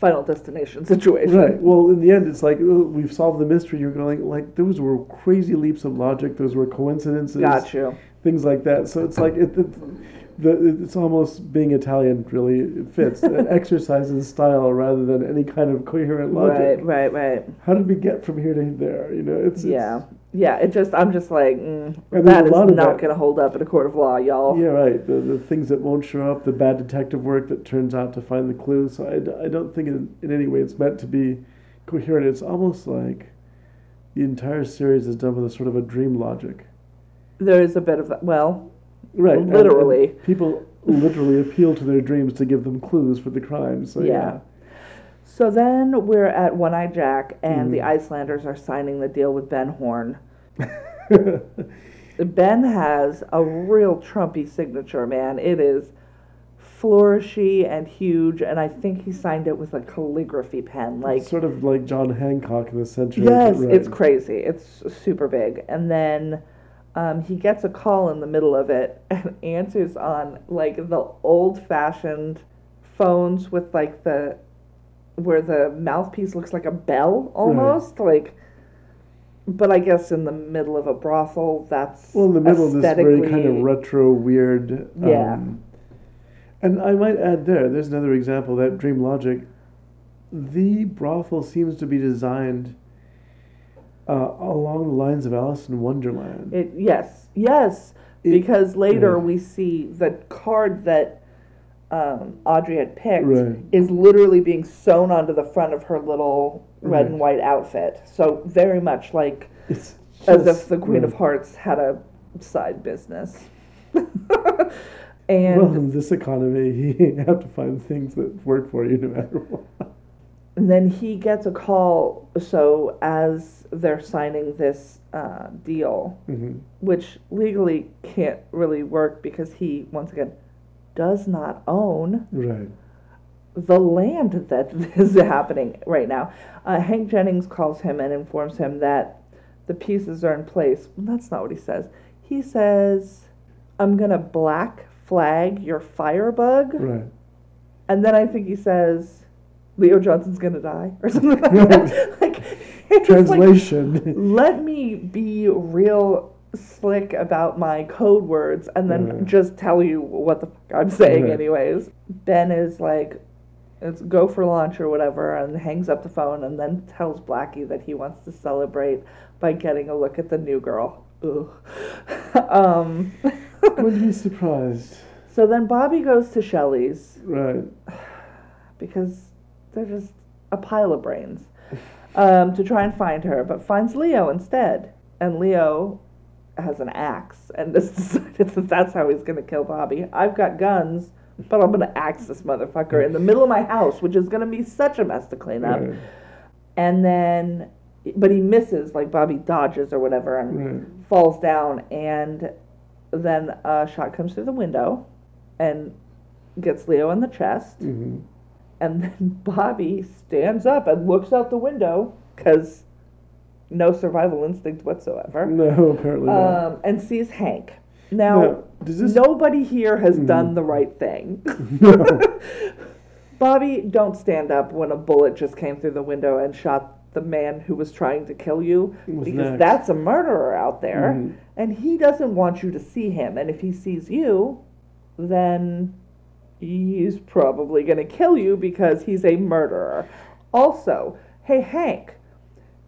Final Destination situation. Right. Well, in the end, it's like oh, we've solved the mystery. You're going like those were crazy leaps of logic. Those were coincidences. Got you. Things like that. So it's like it, it, the, it's almost being Italian. Really, it fits. An <laughs> exercise in style rather than any kind of coherent logic. Right, right, right. How did we get from here to there? You know, it's, it's Yeah. Yeah, it just, I'm just like, mm, And that is not going to hold up in a court of law, y'all. Yeah, right. The, the things that won't show up, the bad detective work that turns out to find the clues. So I, I don't think in, in any way it's meant to be coherent. It's almost like the entire series is done with a sort of a dream logic. There is a bit of that. Well, Right. and- and Literally. people literally appeal to their dreams to give them clues for the crime. So Yeah. So then we're at One Eye Jack, and the Mhm. Icelanders are signing the deal with Ben Horne. <laughs> Ben has a real Trumpy signature, man. It is flourishy and huge, and I think he signed it with a calligraphy pen. Like, sort of like John Hancock in the century. yes, right. it's crazy. It's super big. And then um, he gets a call in the middle of it <laughs> and answers on like the old fashioned phones with like the where the mouthpiece looks like a bell almost like but I guess in the middle of a brothel, that's Well, in the middle of this very kind of retro, weird. Yeah. Um, and I might add there, there's another example that Dream Logic. The brothel seems to be designed uh, along the lines of Alice in Wonderland. It yes, yes, It- because later yeah. we see the card that um, Audrey had picked Right. is literally being sewn onto the front of her little red Right. and white outfit. So very much like It's as just- if the Queen of. Hearts had a side business. <laughs> and Well, in this economy, <laughs> you have to find things that work for you no matter what. And then he gets a call. So as they're signing this uh, deal, hmm which legally can't really work because he once again does not own Right. the land that <laughs> is happening right now. Uh, Hank Jennings calls him and informs him that the pieces are in place. That's not what he says. He says, "I'm gonna black flag your firebug," Right. and then I think he says, "Leo Johnson's gonna die" or <laughs> something like that. <laughs> like, it's like, Translation. let me be real slick about my code words and then Right. just tell you what the fuck I'm saying Right. anyways. Ben is like it's go for lunch or whatever and hangs up the phone and then tells Blackie that he wants to celebrate by getting a look at the new girl. Ugh. <laughs> um <laughs> Wouldn't be surprised. so then Bobby goes to Shelley's Right. <sighs> because they're just a pile of brains <laughs> um, to try and find her, but finds Leo instead. And Leo has an axe and has decided that that's how he's going to kill Bobby. I've got guns, but I'm going to axe this motherfucker in the middle of my house, which is going to be such a mess to clean up. Right. And then, but he misses, like Bobby dodges or whatever, and Right. falls down. And then a shot comes through the window and gets Leo in the chest. hmm And then <laughs> Bobby stands up and looks out the window because no survival instinct whatsoever. No, apparently not. Um, and sees Hank. Now, does this nobody here has Mhm. done the right thing. <laughs> no. <laughs> Bobby, don't stand up when a bullet just came through the window and shot the man who was trying to kill you because axe. that's a murderer out there Mhm. and he doesn't want you to see him and if he sees you then he's probably going to kill you because he's a murderer also hey hank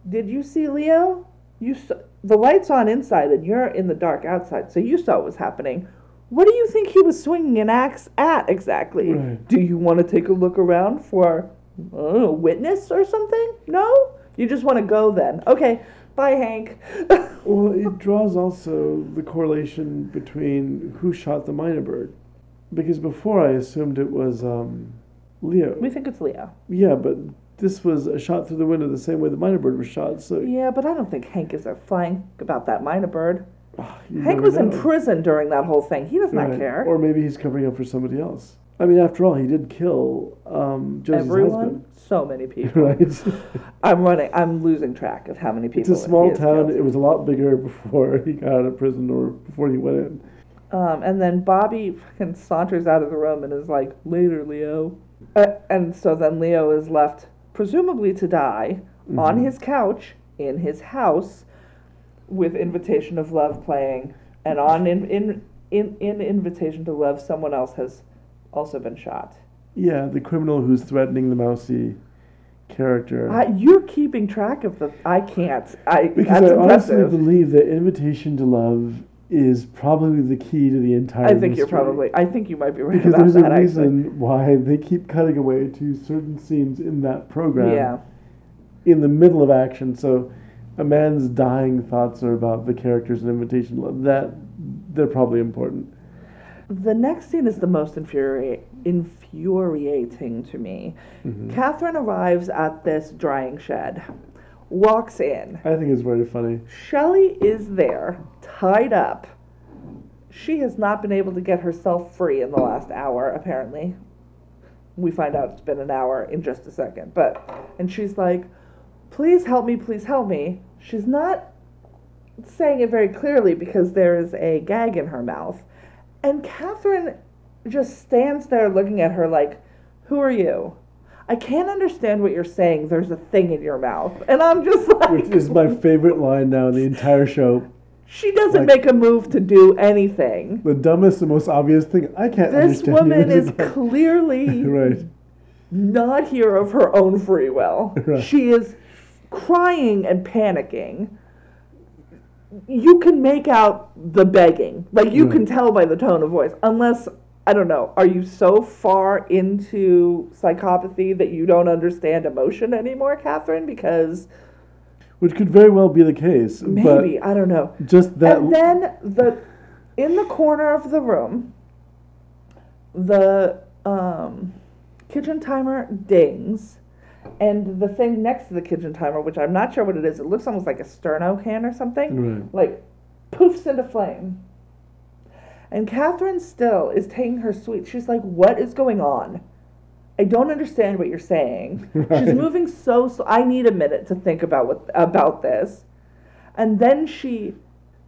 did you see leo? You saw, the lights on inside and you're in the dark outside so you saw what was happening. What do you think he was swinging an axe at exactly? Right. do you want to take a look around for don't witness or something? No? You just want to go then. Okay bye hank. <laughs> Well, it draws also the correlation between who shot the myna bird. Because before I assumed it was um, Leo. we think it's leo. Yeah, but this was a shot through the window the same way the myna bird was shot. So Yeah, but I don't think Hank is a flying about that myna bird. you Hank was in prison during that whole thing. He does not Right. care. Or maybe he's covering up for somebody else. I mean, after all, he did kill um, Josie's Everyone, husband, so many <laughs> people. right? I'm running. I'm losing track of how many people. it's a small town. It was a lot bigger <laughs> before he got out of prison or before he went in. Um, and then Bobby fucking saunters out of the room and is like, "Later, Leo." Uh, and so then Leo is left, presumably to die, on Mhm. his couch in his house, with "Invitation of Love" playing, and on in in in, in "Invitation to Love," someone else has also been shot. Yeah, the criminal who's threatening the mousy character. I, you're keeping track of the. I can't. I because I honestly impressive. believe that Invitation to Love is probably the key to the entire. I think you're probably. I think you might be right because there's that. a actually. reason why they keep cutting away to certain scenes in that program Yeah. in the middle of action. So a man's dying thoughts are about the characters in Invitation. That they're probably important. The next scene is the most infuri- infuriating to me. Mhm. Catherine arrives at this drying shed, walks in. I think it's very funny. Shelley is there, tied up. She has not been able to get herself free in the last hour, apparently. We find out it's been an hour in just a second. But, and she's like, please help me, please help me. She's not saying it very clearly because there is a gag in her mouth. And Catherine just stands there looking at her like, Who are you? I can't understand what you're saying. There's a thing in your mouth. And I'm just like, Which is my favorite line now in the entire show. She doesn't like- make a move to do anything. The dumbest and most obvious thing. I can't This <laughs> woman is clearly <laughs> right. not here of her own free will. <laughs> Right. She is crying and panicking. You can make out the begging. Like you can tell by the tone of voice. Unless I don't know, are you so far into psychopathy that you don't understand emotion anymore, Catherine? Because Which could very well be the case. maybe, I don't know. Just that. and then the in the corner of the room the um, kitchen timer dings and the thing next to the kitchen timer which i'm not sure what it is it looks almost like a sterno can or something Right. like poofs into flame and catherine still is taking her sweet she's like what is going on i don't understand what you're saying <laughs> she's moving so slow i need a minute to think about what about this and then she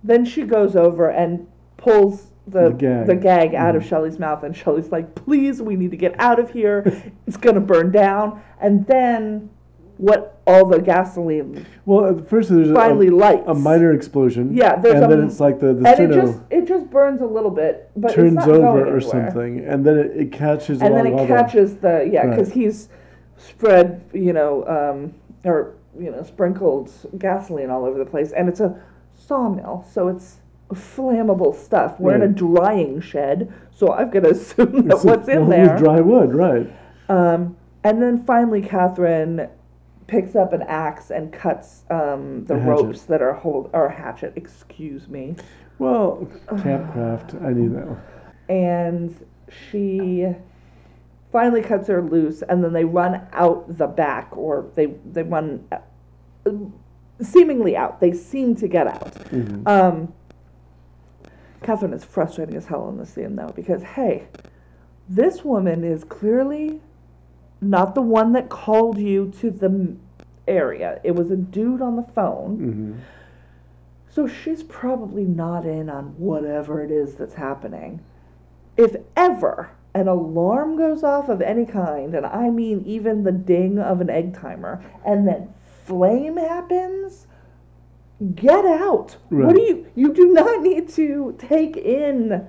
then she goes over and pulls the The gag. out of Mhm. Shelley's mouth and Shelley's like, "Please, we need to get out of here. it's going to burn down." And then what all the gasoline Well, at first there's a, finally lights. a minor explosion. Yeah, there's and a- then it's like the, the and it just it just burns a little bit, but turns over or something, and then it, it catches And then it catches the yeah, Right. because he's spread you know um, or you know sprinkled gasoline all over the place, and it's a sawmill, so it's flammable stuff. We're in a drying shed, so I've got to <laughs> assume that It's what's in filled there. dry wood, right? Um, and then finally, Catherine picks up an axe and cuts um, the ropes that are hold or hatchet. Excuse me. Well, campcraft, I knew that. one. And she finally cuts her loose, and then they run out the back, or they they run uh, seemingly out. They seem to get out. Mhm. Um, Catherine is frustrating as hell in this scene, though, because hey, this woman is clearly not the one that called you to the area. It was a dude on the phone. Mhm. So she's probably not in on whatever it is that's happening. If ever an alarm goes off of any kind, and I mean even the ding of an egg timer, and then flame happens, get out. What do you you do not need to take in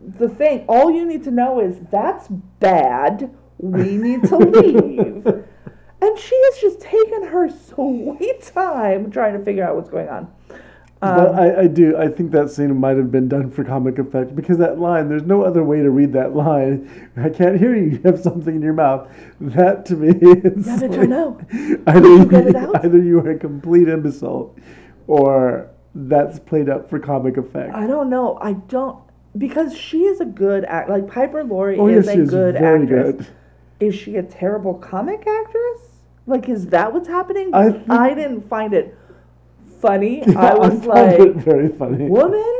the thing. All you need to know is that's bad. We need to leave. And she has just taken her sweet time trying to figure out what's going on. but Um, I, I do. I think that scene might have been done for comic effect because that line. There's no other way to read that line. I can't hear you. You have something in your mouth. That to me <laughs> is. Bitch, I like- know. Either you you, get it <laughs> out? either you are a complete imbecile, or that's played up for comic effect. I don't know. I don't because she is a good act. Like Piper Laurie oh is yes, a she is good very actress. good. Is she a terrible comic actress? Like, is that what's happening? I I didn't find it funny. <laughs> I Yeah, was found like, very funny. woman,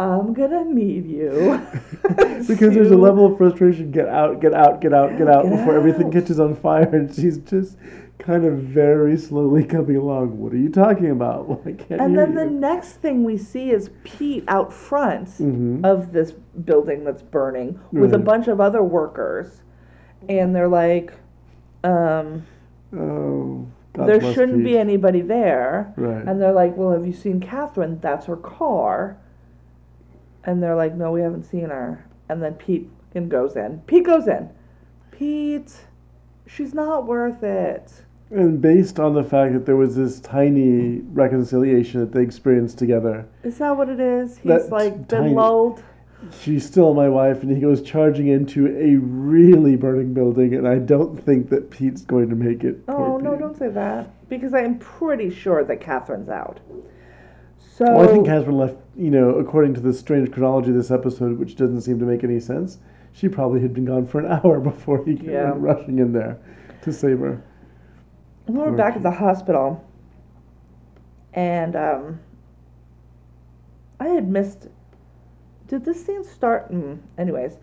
I'm gonna need you. <laughs> because there's a <laughs> level of frustration. Get out, get out, get out, get out Get before everything catches on fire, and she's just kind of very slowly coming along. What are you talking about? <laughs> Well, I can't And then the next thing we see is Pete out front Mhm. of this building that's burning with a bunch of other workers. And they're like, um, oh, God there shouldn't be anybody there. Right. And they're like, well, have you seen Catherine? That's her car. And they're like, no, we haven't seen her. And then Pete goes in. Pete goes in. Pete, she's not worth it. And based on the fact that there was this tiny reconciliation that they experienced together, Is that what it is? He's That like tiny- been lulled. she's still my wife, and he goes charging into a really burning building, and I don't think that Pete's going to make it. Oh no, Pete. don't say that. Because I am pretty sure that Catherine's out. So Well, I think Catherine left, you know, according to the strange chronology of this episode, which doesn't seem to make any sense, she probably had been gone for an <laughs> hour before he came Yeah. rushing in there to save her. we were back at the hospital, and um, I had missed. Did this scene start? Mm, anyways,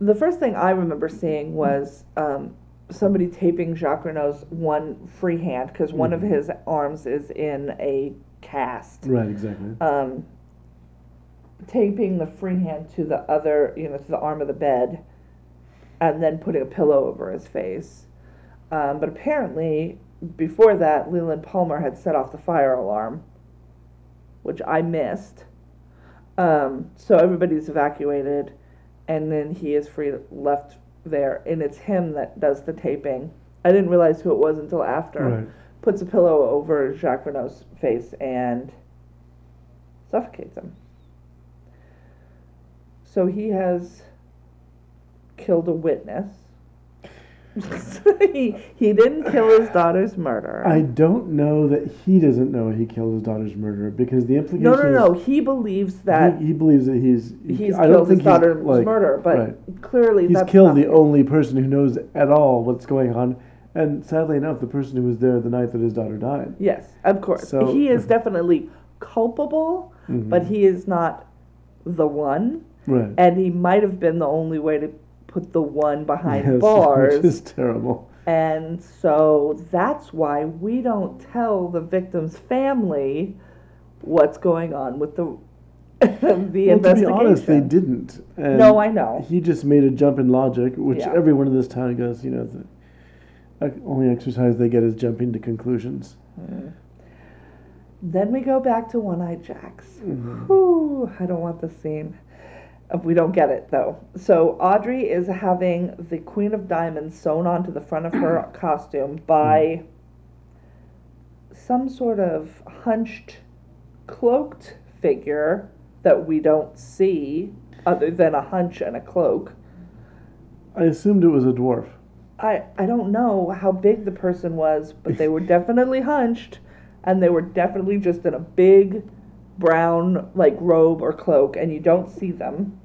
the first thing I remember seeing was um, somebody taping Jacques Renault's one free hand because one of Mhm. his arms is in a cast. Right, exactly. um, taping the free hand to the other, you know, to the arm of the bed, and then putting a pillow over his face. Um, but apparently, before that, Leland Palmer had set off the fire alarm, which I missed. Um, so everybody's evacuated, and then he is free left there, and it's him that does the taping. I didn't realize who it was until after Right. Puts a pillow over Jacques Renault's face and suffocates him. So he has killed a witness. <laughs> he, he didn't kill his daughter's murderer. I don't know that he doesn't know he killed his daughter's murderer because the implication no, no, no. He believes that he, he believes that he's he's I don't killed his daughter's like, murderer, but right. clearly He's killed the only person who knows at all what's going on, and sadly enough, the person who was there the night that his daughter died. Yes, of course. So- he is <laughs> definitely culpable, Mhm. but he is not the one. Right. and he might have been the only way to put the one behind Yes, <laughs> bars. which is terrible. And so that's why we don't tell the victim's family what's going on with the <laughs> the well, to be honest, they didn't. And no, I know. He just made a jump in logic, which Yeah. everyone in this town goes, you know, only exercise they get is jumping to conclusions. Then we go back to One Eyed Jacks. Mhm. Whew, I don't want this scene. Uh, We don't get it though. So Audrey is having the Queen of Diamonds sewn onto the front of her <clears throat> costume by some sort of hunched, cloaked figure that we don't see other than a hunch and a cloak. I assumed it was a dwarf. I, I don't know how big the person was, but they were definitely hunched and they were definitely just in a big brown like robe or cloak and you don't see them.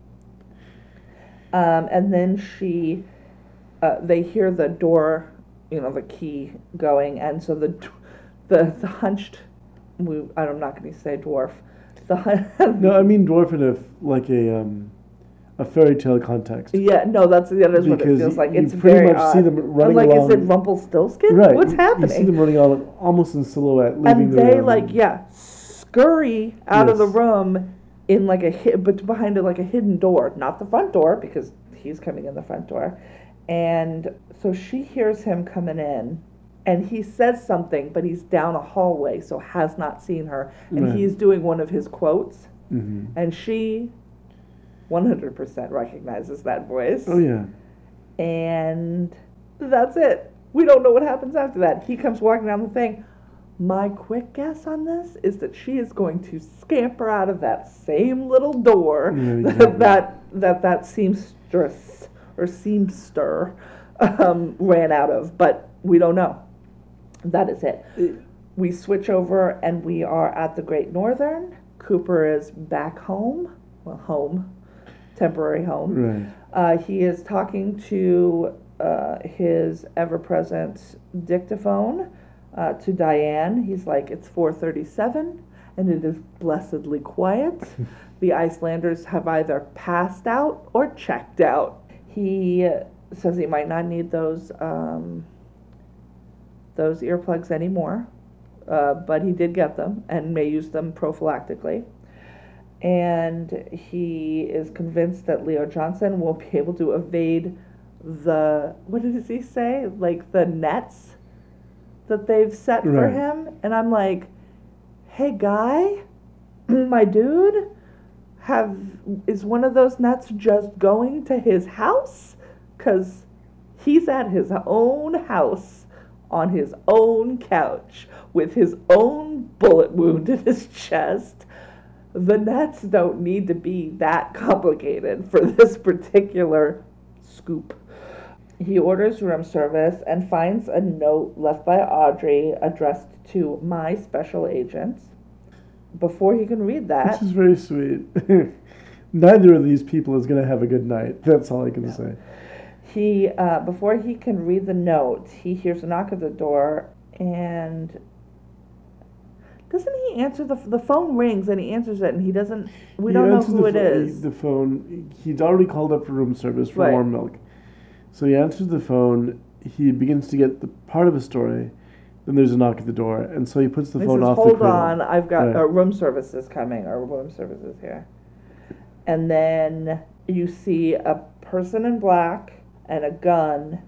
Um, and then she uh, they hear the door, you know, the key going and so the the, the hunched I'm not going to say dwarf. The hun- <laughs> No, I mean dwarf in a like a um, a fairy tale context. Yeah, no, that's that is what it feels like. you It's pretty very much see them I'm running like, is it along- Rumpelstiltskin? Right. What's you- happening? You see them running on almost in silhouette, leaving and the they room. like yeah scurry out of the room in like a hit but behind it like a hidden door not the front door because he's coming in the front door and so she hears him coming in and he says something but he's down a hallway so has not seen her and Right. he's doing one of his quotes hmm and she 100% recognizes that voice Oh yeah. and that's it. We don't know what happens after that. He comes walking down the thing. My quick guess on this is that she is going to scamper out of that same little door Yeah, <laughs> that, exactly. that that that seamstress or seamster um, ran out of, but we don't know. That is it. We switch over and we are at the Great Northern. Cooper is back home, well, home, temporary home. Right. Uh, he is talking to uh, his ever-present dictaphone uh, to Diane. He's like, "It's 4:37, and it is blessedly quiet. <laughs> the Icelanders have either passed out or checked out. He says he might not need those um, those earplugs anymore, uh, but he did get them and may use them prophylactically. And he is convinced that Leo Johnson won't be able to evade the what does he say? Like the nets that they've set for him. And I'm like, hey guy, <clears throat> my dude, have is one of those nets just going to his house? Cause he's at his own house on his own couch with his own bullet wound in his <laughs> chest. The nets don't need to be that complicated for this particular scoop. He orders room service and finds a note left by Audrey addressed to my special agent. Before he can read that, Which is very sweet. <laughs> Neither of these people is going to have a good night. That's all I can say. he uh, before he can read the note, he hears a knock at the door and doesn't he answer the the phone rings and he answers it and he doesn't we He don't know who it pho- is. The phone. He's already called up for room service for Right. warm milk. So he answers the phone. He begins to get the part of a story. Then there's a knock at the door, and so he puts the He phone says, off the "Hold on, I've got Right. uh, room service is coming, or room service is here." And then you see a person in black and a gun,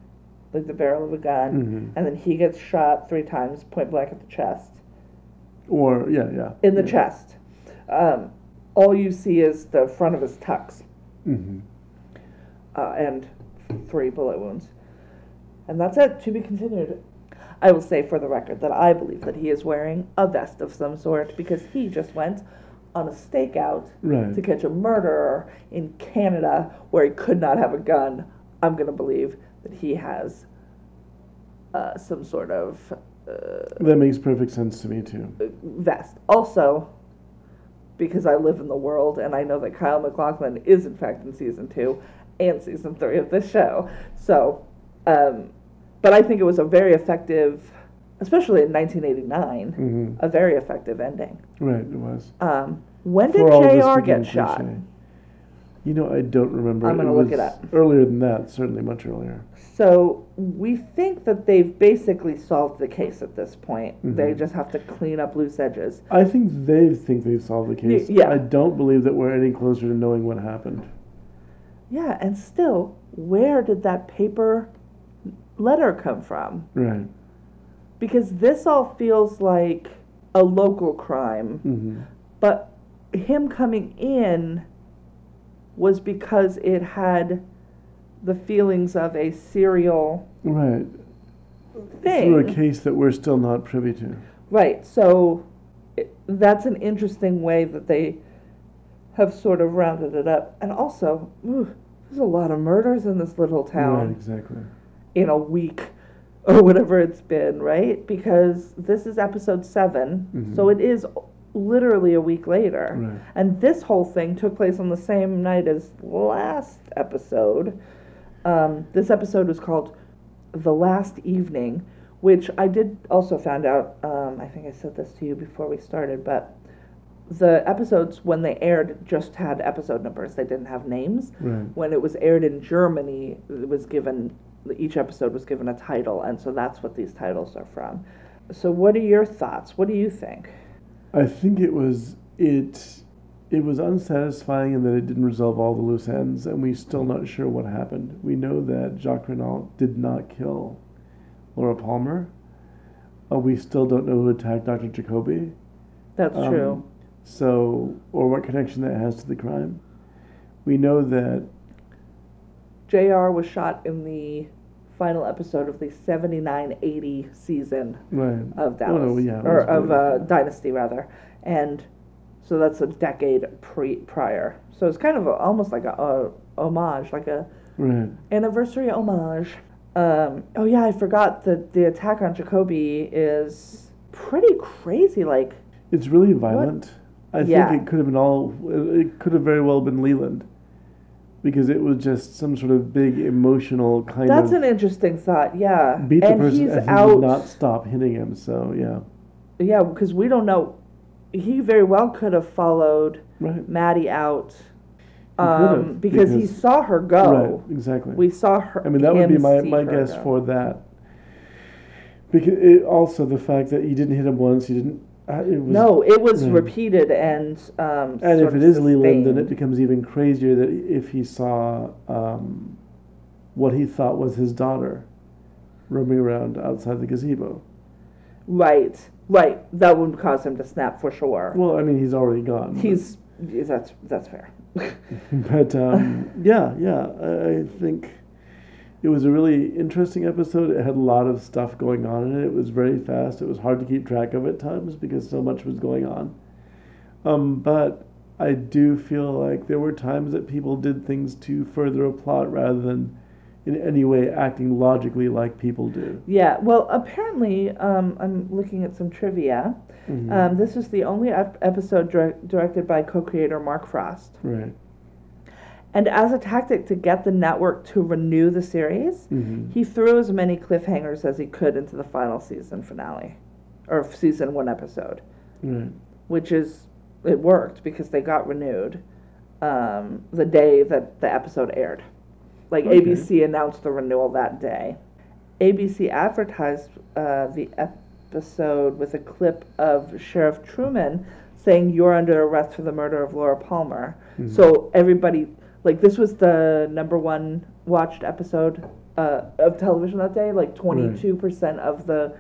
like the barrel of a gun, Mhm. and then he gets shot three times, point blank at the chest. Or yeah, yeah. in the yeah. chest. Um, all you see is the front of his tux hmm uh, and three bullet wounds. And that's it, to be continued. I will say for the record that I believe that he is wearing a vest of some sort because he just went on a stakeout Right. to catch a murderer in Canada where he could not have a gun. I'm going to believe that he has uh, some sort of That makes perfect sense to me too. vest. Also, because I live in the world and I know that Kyle MacLachlan is in fact in season two and season three of this show. So, um, but I think it was a very effective, especially in 1989, hmm a very effective ending. Right, it was. Um, when did For this JR get shot? cliche. You know, I don't remember. I'm gonna look it up. Earlier than that, certainly much earlier. So we think that they've basically solved the case at this point. They Mhm. just have to clean up loose edges. I think they think they've solved the case. yeah. I don't believe that we're any closer to knowing what happened. Yeah, and still, where did that paper letter come from? Right. Because this all feels like a local crime, hmm but him coming in was because it had the feelings of a serial Right. thing. Through a case that we're still not privy to. Right. So it, that's an interesting way that they have sort of rounded it up. And also, ooh, there's a lot of murders in this little town. Right, exactly. in a week or whatever it's been, right? Because this is episode 7 Mhm. so it is literally a week later. Right. And this whole thing took place on the same night as last episode. Um, this episode was called The Last Evening, which I did also found out. Um, I think I said this to you before we started, but the episodes, when they aired, just had episode numbers. They didn't have names Right. when it was aired in Germany, it was given each episode was given a title, and so that's what these titles are from. So, what are your thoughts? What do you think? I think it was it it was unsatisfying in that it didn't resolve all the loose ends, and we're still not sure what happened. We know that Jacques Renault did not kill Laura Palmer. Uh, we still don't know who attacked Dr. Jacoby. That's Um, true. So, or what connection that has to the crime. We know that JR was shot in the final episode of the seventy-nine eighty season right. of Dallas, yeah, or of uh, Dynasty rather, and so that's a decade pre prior. So it's kind of a, almost like a, a homage, like a Right. anniversary homage. Um, oh yeah, I forgot that the attack on Jacoby is pretty crazy. Like, It's really violent. I Yeah. think it could have been all. It could have very well been Leland, because it was just some sort of big emotional kind that's of That's an interesting thought. Yeah, beat the and person he's and he out. did not stop hitting him. So yeah, Yeah, because we don't know. He very well could have followed Right. Maddy out um, because, he saw her go. Right. Exactly. We saw her. I mean, that would be my, my guess go. for that. Because it, also the fact that he didn't hit him once, he didn't. Uh, it was, No, it was Yeah. repeated and. Um, And if it is Leland, then it becomes even crazier that if he saw um, what he thought was his daughter roaming around outside the gazebo. Right, right. That would cause him to snap for sure. Well, I mean, he's already gone. He's that's that's fair. <laughs> <laughs> but um, yeah, yeah, I think it was a really interesting episode. It had a lot of stuff going on in it. It was very fast. It was hard to keep track of at times because so much was going on. Um, but I do feel like there were times that people did things to further a plot rather than in any way acting logically like people do. Yeah. Well, apparently, um, I'm looking at some trivia. Mhm. Um, this is the only ep- episode direct- directed by co-creator Mark Frost, right. And as a tactic to get the network to renew the series, hmm he threw as many cliffhangers as he could into the final season finale, or season one episode. Right. which is it worked because they got renewed um, the day that the episode aired. Like Okay. ABC announced the renewal that day. ABC advertised uh, the episode with a clip of Sheriff Truman saying, "You're under arrest for the murder of Laura Palmer." Mhm. So everybody, like, this was the number one watched episode uh, of television that day. Like, twenty-two percent of the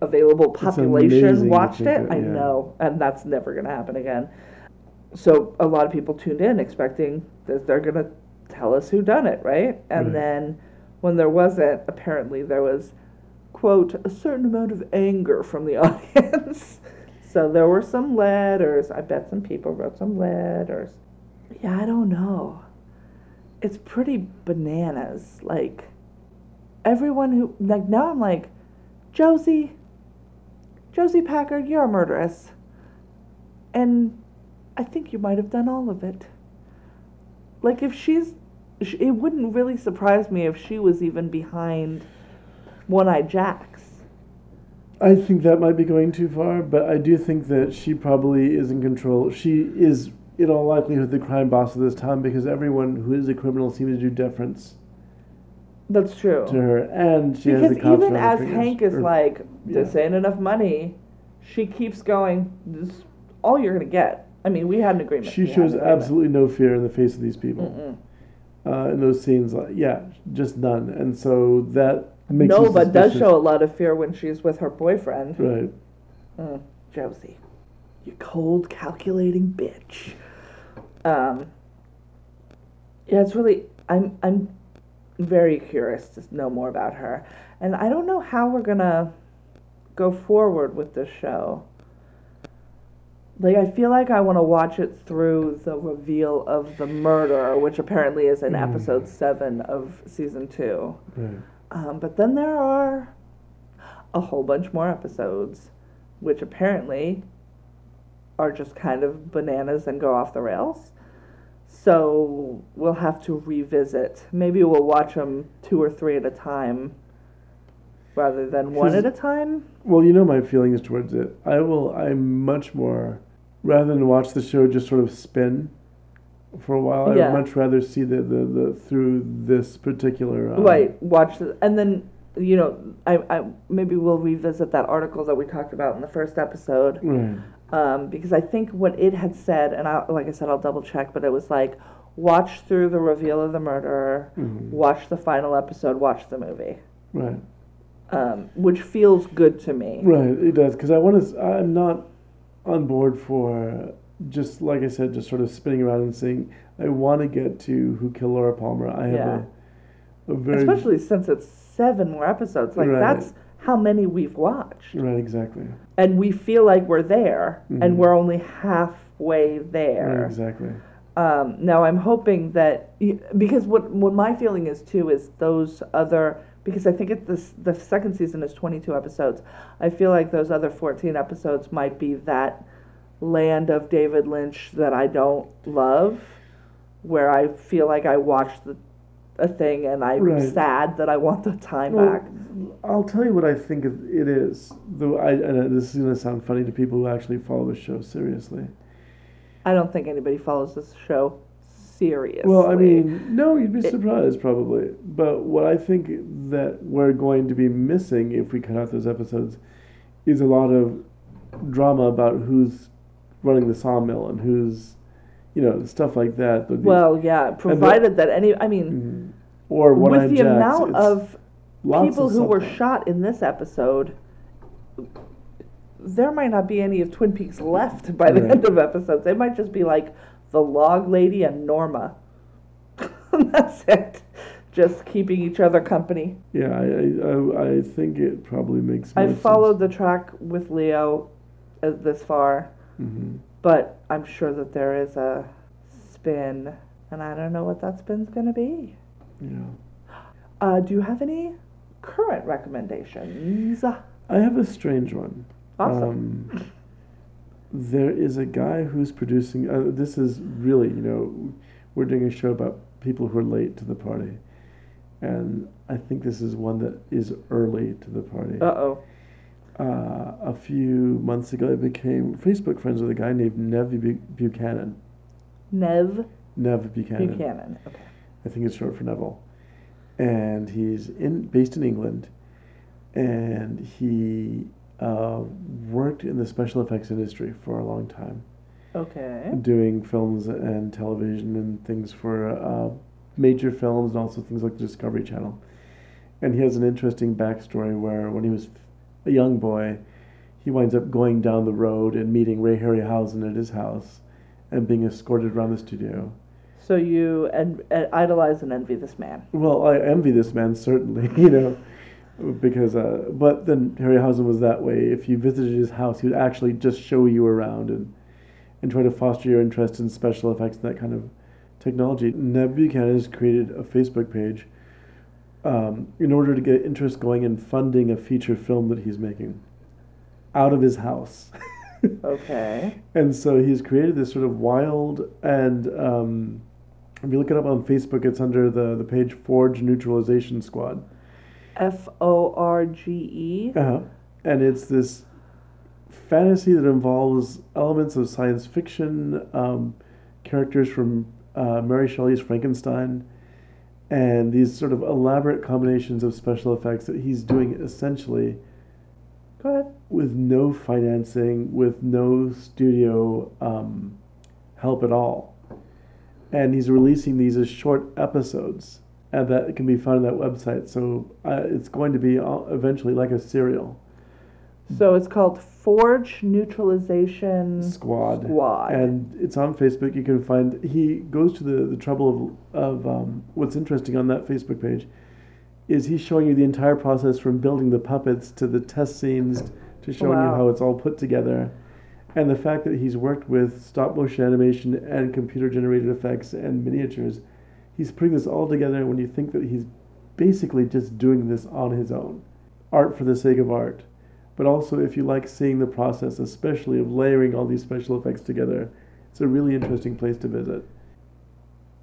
available population watched it. that- I know, and that's never going to happen again. So a lot of people tuned in expecting that they're going to tell us who done it, right? And Right. then when there wasn't, apparently there was quote a certain amount of anger from the <laughs> audience. so there were some letters. I bet some people wrote some letters. Yeah, I don't know. It's pretty bananas. Like everyone who like now I'm like, Josie, Josie Packard, you're a murderess. And I think you might have done all of it. Like if she's sh- it wouldn't really surprise me if she was even behind One Eye Jacks. I think that might be going too far, but I do think that she probably is in control. She is, in all likelihood, the crime boss of this town because everyone who is a criminal seems to do deference That's true. to her, and she has because the cops even around her as fingers. Hank is Or- like, this ain't enough money, she keeps going. This is all you're gonna get. I mean, we had an agreement. she We had shows an agreement. absolutely no fear in the face of these people. Uh, in those scenes, like, yeah, just none, and so that makes you No, but does suspicious. show a lot of fear when she's with her boyfriend. right. Mm, Josie, you cold, calculating bitch. Um. Yeah, it's really. I'm. I'm very curious to know more about her, and I don't know how we're gonna go forward with this show. Like, I feel like I want to watch it through the reveal of the murder, which apparently is in Mm. episode seven of season two. Right. Um, but then there are a whole bunch more episodes, which apparently are just kind of bananas and go off the rails. So we'll have to revisit. Maybe we'll watch them two or three at a time rather than one at a time. Well, you know my feelings towards it. I will. I'm much more rather than watch the show just sort of spin for a while. Yeah. I'd much rather see the the, the through this particular. Um, Right, watch the, and then you know, I, I maybe we'll revisit that article that we talked about in the first episode. Right. Um, because I think what it had said, and I, like I said, I'll double check, but it was like, watch through the reveal of the murderer, Mhm. watch the final episode, watch the movie, Right. um, which feels good to me. Right. It does because I want to. I'm not on board for just like I said, just sort of spinning around and saying I want to get to who killed Laura Palmer. I have Yeah. a, a very Especially since it's seven more episodes. Like, Right. that's how many we've watched. right exactly. And we feel like we're there, Mhm. and we're only halfway Right, there. exactly. Um, now I'm hoping that because what what my feeling is too is those other because I think it this the second season is 22 episodes. I feel like those other 14 episodes might be that land of David Lynch that I don't love, where I feel like I watched the a thing and I'm Right. sad that I want the time Well, back. I'll tell you what I think it it is. Though I and this is going to sound funny to people who actually follow the show seriously. I don't think anybody follows this show seriously. Well, I mean, no, you'd be It- surprised probably. But what I think that we're going to be missing if we cut out those episodes is a lot of drama about who's running the sawmill and who's, you know, stuff like that. Well, yeah, provided that any, I mean, Mhm. Or one with the amount of people who were shot in this episode, there might not be any of Twin Peaks left by the Right. end of episodes. They might just be like the log lady and Norma. <laughs> That's it. Just keeping each other company. Yeah, I, I, I, think it probably makes. I followed the track with Leo uh, this far, hmm but I'm sure that there is a spin, and I don't know what that spin's going to be. Yeah. Uh, do you have any current recommendations? I have a strange one. Awesome. Um, there is a guy who's producing. Uh, this is really, you know, we're doing a show about people who are late to the party, and I think this is one that is early to the party. Uh oh. Uh, a few months ago, I became Facebook friends with a guy named Nev Buchanan. Nev Nev Buchanan. Buchanan. Okay. I think it's short for Neville. And he's in based in England, and he uh, worked in the special effects industry for a long time, Okay. doing films and television and things for uh, major films and also things like the Discovery Channel. And he has an interesting backstory where when he was a young boy, he winds up going down the road and meeting Ray Harryhausen at his house and being escorted around the studio. So you and uh, idolize and envy this man. Well, I envy this man certainly, <laughs> you know, because uh, but then Harryhausen was that way. If you visited his house, he would actually just show you around and and try to foster your interest in special effects and that kind of technology. Nev Buchanan has created a Facebook page um, in order to get interest going in funding a feature film that he's making out of his house. <laughs> Okay. And so he's created this sort of wild and um, if you look it up on Facebook, it's under the, the page Forge Neutralization Squad. F O R G E. Uh-huh. And it's this fantasy that involves elements of science fiction, um, characters from uh, Mary Shelley's Frankenstein, and these sort of elaborate combinations of special effects that he's doing essentially Go ahead. with no financing, with no studio um, help at all. And he's releasing these as short episodes, and that can be found on that website. So uh, it's going to be uh, eventually like a serial So it's called Forge Neutralization squad. Squad. And it's on Facebook. You can find. He goes to the, the trouble of of um, what's interesting on that Facebook page is he's showing you the entire process from building the puppets to the test scenes to showing you how it's all put together. And the fact that he's worked with stop motion animation and computer generated effects and miniatures, he's putting this all together when you think that he's basically just doing this on his own. Art for the sake of art. But also, if you like seeing the process, especially of layering all these special effects together, it's a really interesting place to visit.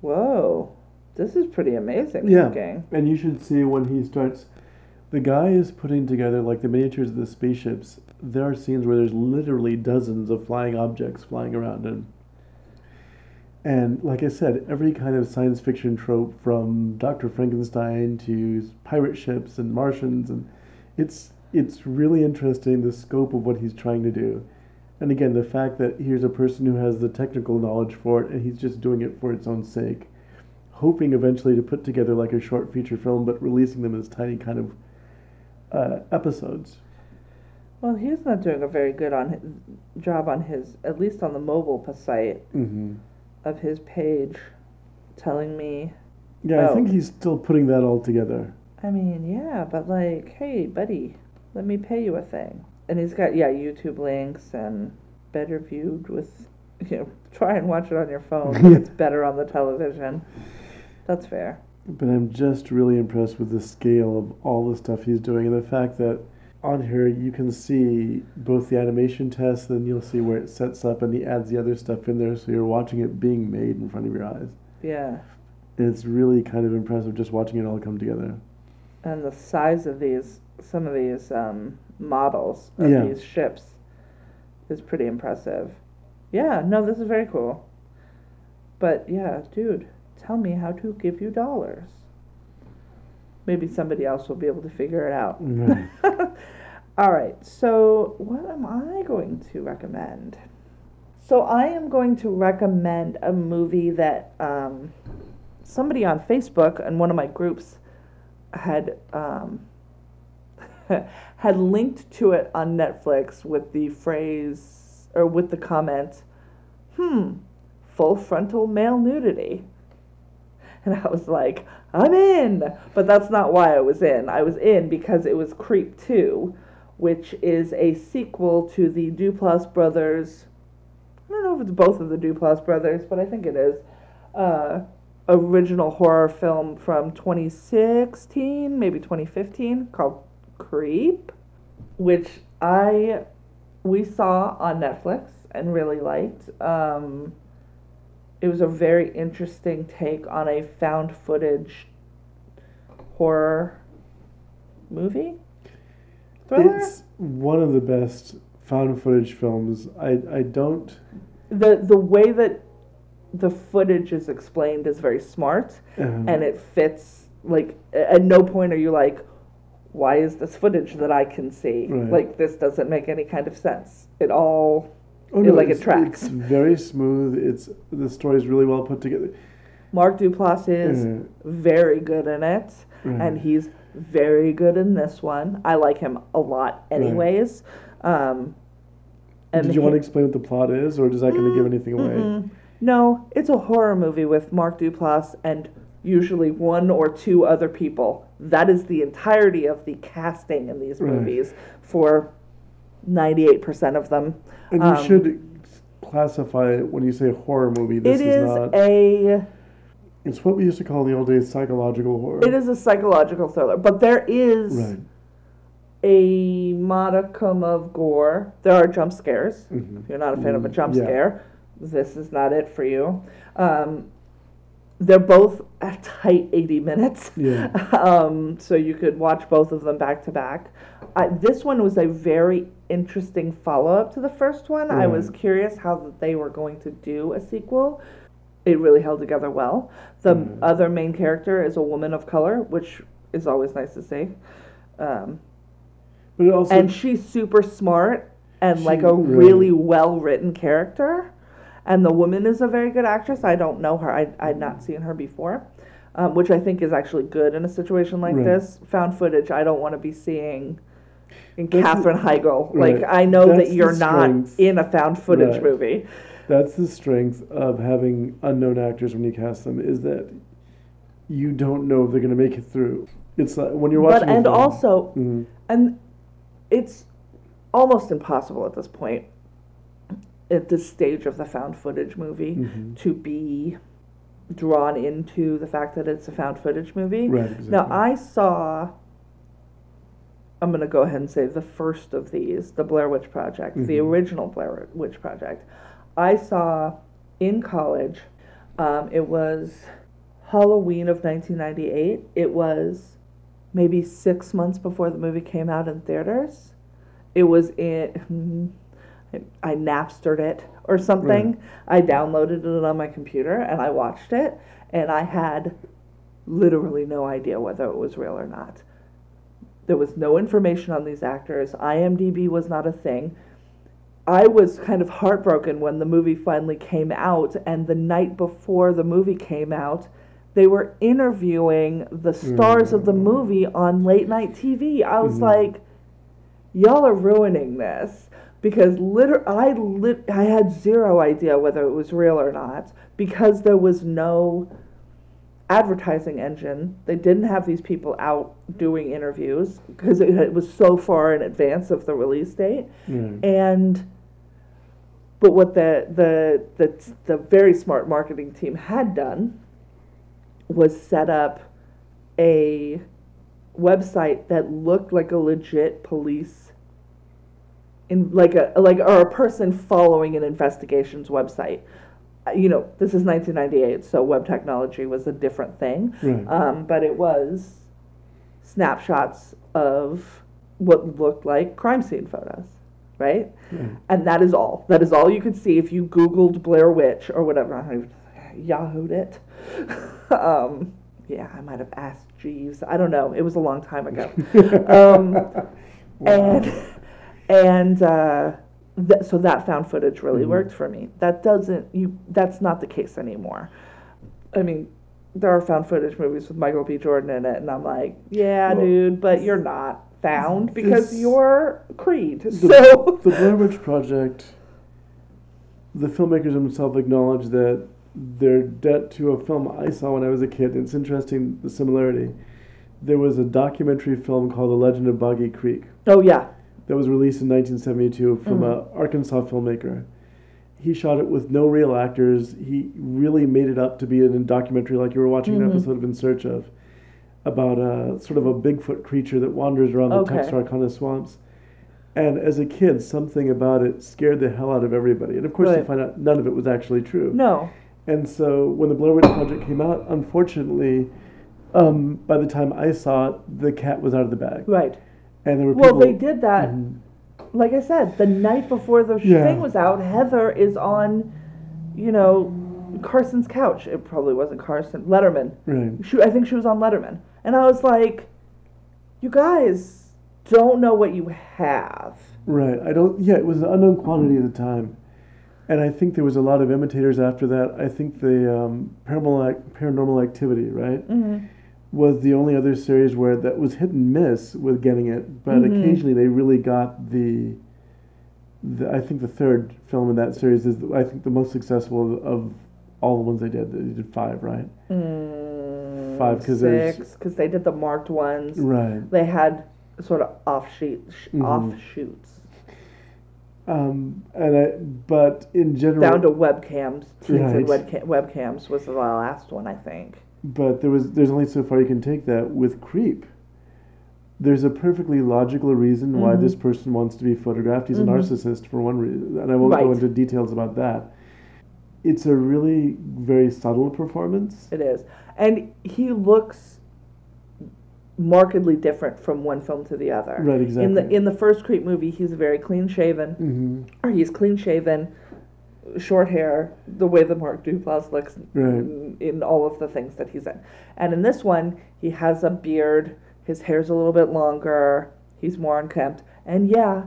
Whoa. This is pretty amazing Yeah. looking. And you should see when he starts. The guy is putting together like the miniatures of the spaceships. There are scenes where there's literally dozens of flying objects flying around him. And like I said, every kind of science fiction trope from Dr. Frankenstein to pirate ships and Martians and it's it's really interesting the scope of what he's trying to do. And again, the fact that here's a person who has the technical knowledge for it and he's just doing it for its own sake hoping eventually to put together like a short feature film, but releasing them as tiny kind of uh, episodes. Well, he's not doing a very good on his, job on his, at least on the mobile site Mm-hmm. of his page, telling me. Yeah, I Oh. think he's still putting that all together. I mean, yeah, but like, hey, buddy, let me pay you a thing. And he's got yeah YouTube links and better viewed with, <laughs> you know, try and watch it on your phone. <laughs> it's better on the television. That's fair. But I'm just really impressed with the scale of all the stuff he's doing and the fact that on here you can see both the animation test, then you'll see where it sets up and he adds the other stuff in there so you're watching it being made in front of your eyes. Yeah. It's really kind of impressive just watching it all come together. And the size of these, some of these um, models of Yeah. these ships is pretty impressive. Yeah, no, this is very cool. But yeah, dude, tell me how to give you dollars. Maybe somebody else will be able to figure it out. Right. <laughs> All right, so what am I going to recommend? So I am going to recommend a movie that um, somebody on Facebook and one of my groups had um, <laughs> had linked to it on Netflix with the phrase or with the comment, "Hmm, full frontal male nudity." <laughs> And I was like, I'm in. But that's not why I was in. I was in because it was Creep 2, which is a sequel to the Duplass brothers. I don't know if it's both of the Duplass brothers, but I think it is. Uh, original horror film from 2016, maybe 2015, called Creep, which I we saw on Netflix and really liked. Um, it was a very interesting take on a found footage horror movie thriller. It's one of the best found footage films. I, I don't. the the way that the footage is explained is very smart Um, and it fits like at no point are you like why is this footage that I can see Right. like this doesn't make any kind of sense it all oh, it- like it it's- tracks. It's very smooth. It's the story's really well put together. Mark Duplass is very good in it right. and he's very good in this one I like him a lot anyways um and Did you he- want to explain what the plot is, or is that going to give anything away? Mm-mm. No, it's a horror movie with Mark Duplass and usually one or two other people. That is the entirety of the casting in these Right. movies for 98% of them. And you Um, should classify it when you say horror movie. This it is, is not. a it's what we used to call in the old days psychological horror. it is a psychological thriller, but there is Right. a modicum of gore. There are jump scares. Mhm. If you're not a fan of a Mm, jump yeah. scare, this is not it for you. Um, they're both a tight 80 minutes. Yeah. <laughs> um, so you could watch both of them back to back. Uh, this one was a very interesting follow up to the first one. I was curious how they were going to do a sequel. It really held together well. The Mhm. other main character is a woman of color, which is always nice to see. Um, But also. and she's super smart and like a right. really well written character. And the woman is a very good actress. I don't know her. I I'd not seen her before, um, which I think is actually good in a situation like Right. this. Found footage. I don't want to be seeing in That's the- Heigl. right. Like I know That's that you're not in a found footage Right. movie. That's the strength of having unknown actors when you cast them is that you don't know if they're going to make it through. It's like when you're watching. But and film- also Mhm. and it's almost impossible at this point at this stage of the found footage movie Mhm. to be drawn into the fact that it's a found footage movie. Right, exactly. Now I saw I'm going to go ahead and say the first of these, the Blair Witch Project, the Mhm. original Blair Witch Project. I saw in college. Um, it was Halloween of 1998. It was maybe six months before the movie came out in theaters. It was in. I Napstered it or something. I downloaded it on my computer and I watched it, and I had literally no idea whether it was real or not. There was no information on these actors. IMDb was not a thing. I was kind of heartbroken when the movie finally came out, and the night before the movie came out, they were interviewing the stars of the movie on late night TV. I was Mhm. like, y'all are ruining this because liter- I lit- I had zero idea whether it was real or not because there was no advertising engine. They didn't have these people out doing interviews because it, it was so far in advance of the release date. Right. And but what the the the the very smart marketing team had done was set up a website that looked like a legit police in like a like or a person following an investigations website. Uh, You know, this is 1998, so web technology was a different thing. Right. Um, but it was snapshots of what looked like crime scene photos right? And that is all. That is all you could see if you Googled Blair Witch or whatever. I Yahooed it. <laughs> um, yeah, I might have asked Jeeves. I don't know. It was a long time ago. <laughs> um, and <laughs> and uh, th- so that found footage really Mhm. worked for me. That doesn't you. That's not the case anymore. I mean, there are found footage movies with Michael B. Jordan in it, and I'm like, yeah, Well, dude, but you're not found because you're Creed. The, So the Blair Witch Project, the filmmakers themselves acknowledge that their debt to a film I saw when I was a kid, it's interesting the similarity. There was a documentary film called The Legend of Boggy Creek oh yeah, that was released in 1972 from Mhm. a Arkansas filmmaker. He shot it with no real actors. He really made it up to be in a documentary, like you were watching an Mhm. episode of In Search of, about a sort of a Bigfoot creature that wanders around the Okay. Texarkana swamps. And as a kid, something about it scared the hell out of everybody. And of course, you find out none of it was actually true. no, And so when the Blair Witch Project came out, unfortunately, um, by the time I saw it, the cat was out of the bag. right. And there were Well, people. they did that. Mhm. Like I said, the night before the Yeah. thing was out, Heather is on, you know, Carson's couch. It probably wasn't Carson. Letterman. Right. She, I think she was on Letterman, and I was like, "You guys don't know what you have." Right. I don't. Yeah, it was an unknown quantity at the time, and I think there was a lot of imitators after that. I think the um, paranormal Ac- paranormal activity, right, Mm-hmm. Was the only other series where that was hit and miss with getting it, but Mhm. occasionally they really got the. The, I think the third film in that series is, I think, the most successful of, of all the ones they did. They did five, right? Mm, Five, 'cause there's- six, because they did the marked ones. Right. They had sort of offshoot, sh- Mhm. offshoots Um, and I, but in general, down to webcams. Teens and webca- webcams was the last one, I think. But there was there's only so far you can take that with creep. There's a perfectly logical reason why Mhm. this person wants to be photographed. He's Mhm. a narcissist for one reason, and I won't go into details about that. It's a really very subtle performance. It is, and he looks markedly different from one film to the other. Right, exactly. In the in the first Creep movie, he's very clean shaven, hmm or he's clean shaven, short hair, the way that Mark Duplass looks Right. in, in all of the things that he's in. And in this one, he has a beard. His hair's a little bit longer. He's more unkempt, and yeah.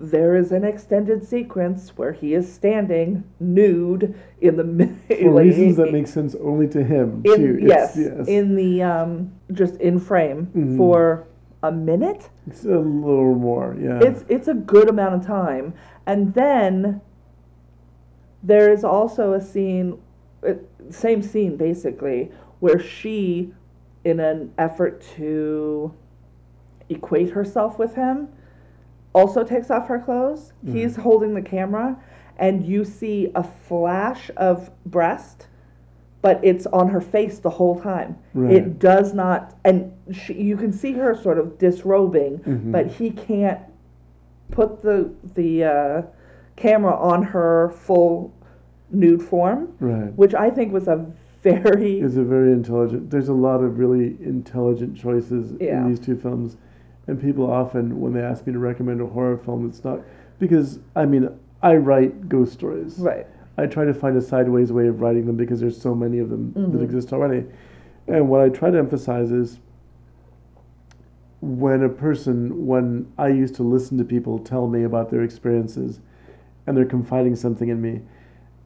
There is an extended sequence where he is standing nude in the mi- <laughs> For reasons that make sense only to him. in too. yes, yes. in the um just in frame Mhm. for a minute it's a little more. Yeah. it's it's a good amount of time and then there is also a scene uh, same scene basically where she in an effort to equate herself with him also takes off her clothes Mhm. he's holding the camera and you see a flash of breast but it's on her face the whole time Right. it does not and she, you can see her sort of disrobing Mhm. but he can't put the the uh, camera on her full nude form right. which i think was a very is a very intelligent. There's a lot of really intelligent choices Yeah. in these two films, and people often, when they ask me to recommend a horror film, it's not because I mean I write ghost stories. right I try to find a sideways way of writing them because there's so many of them that Mhm. exist already, and what I try to emphasize is when a person, when I used to listen to people tell me about their experiences, and they're confiding something in me,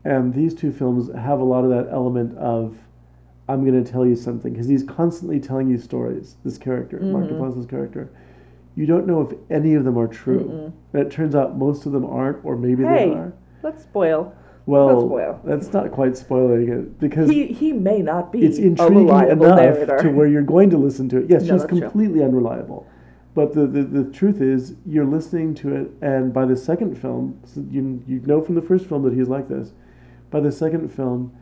and these two films have a lot of that element of, I'm going to tell you something because he's constantly telling you stories. This character, Mark Mhm. Duplass's character, you don't know if any of them are true, Mm-mm. and it turns out most of them aren't, or maybe Hey. they are. let's spoil Well, spoil. that's not quite spoiling it because he he may not be it's intriguing enough narrator to where you're going to listen to it. Yes, No, she's that's true. completely unreliable. But the, the, the truth is, you're listening to it, and by the second film, you, you know from the first film that he's like this. By the second film,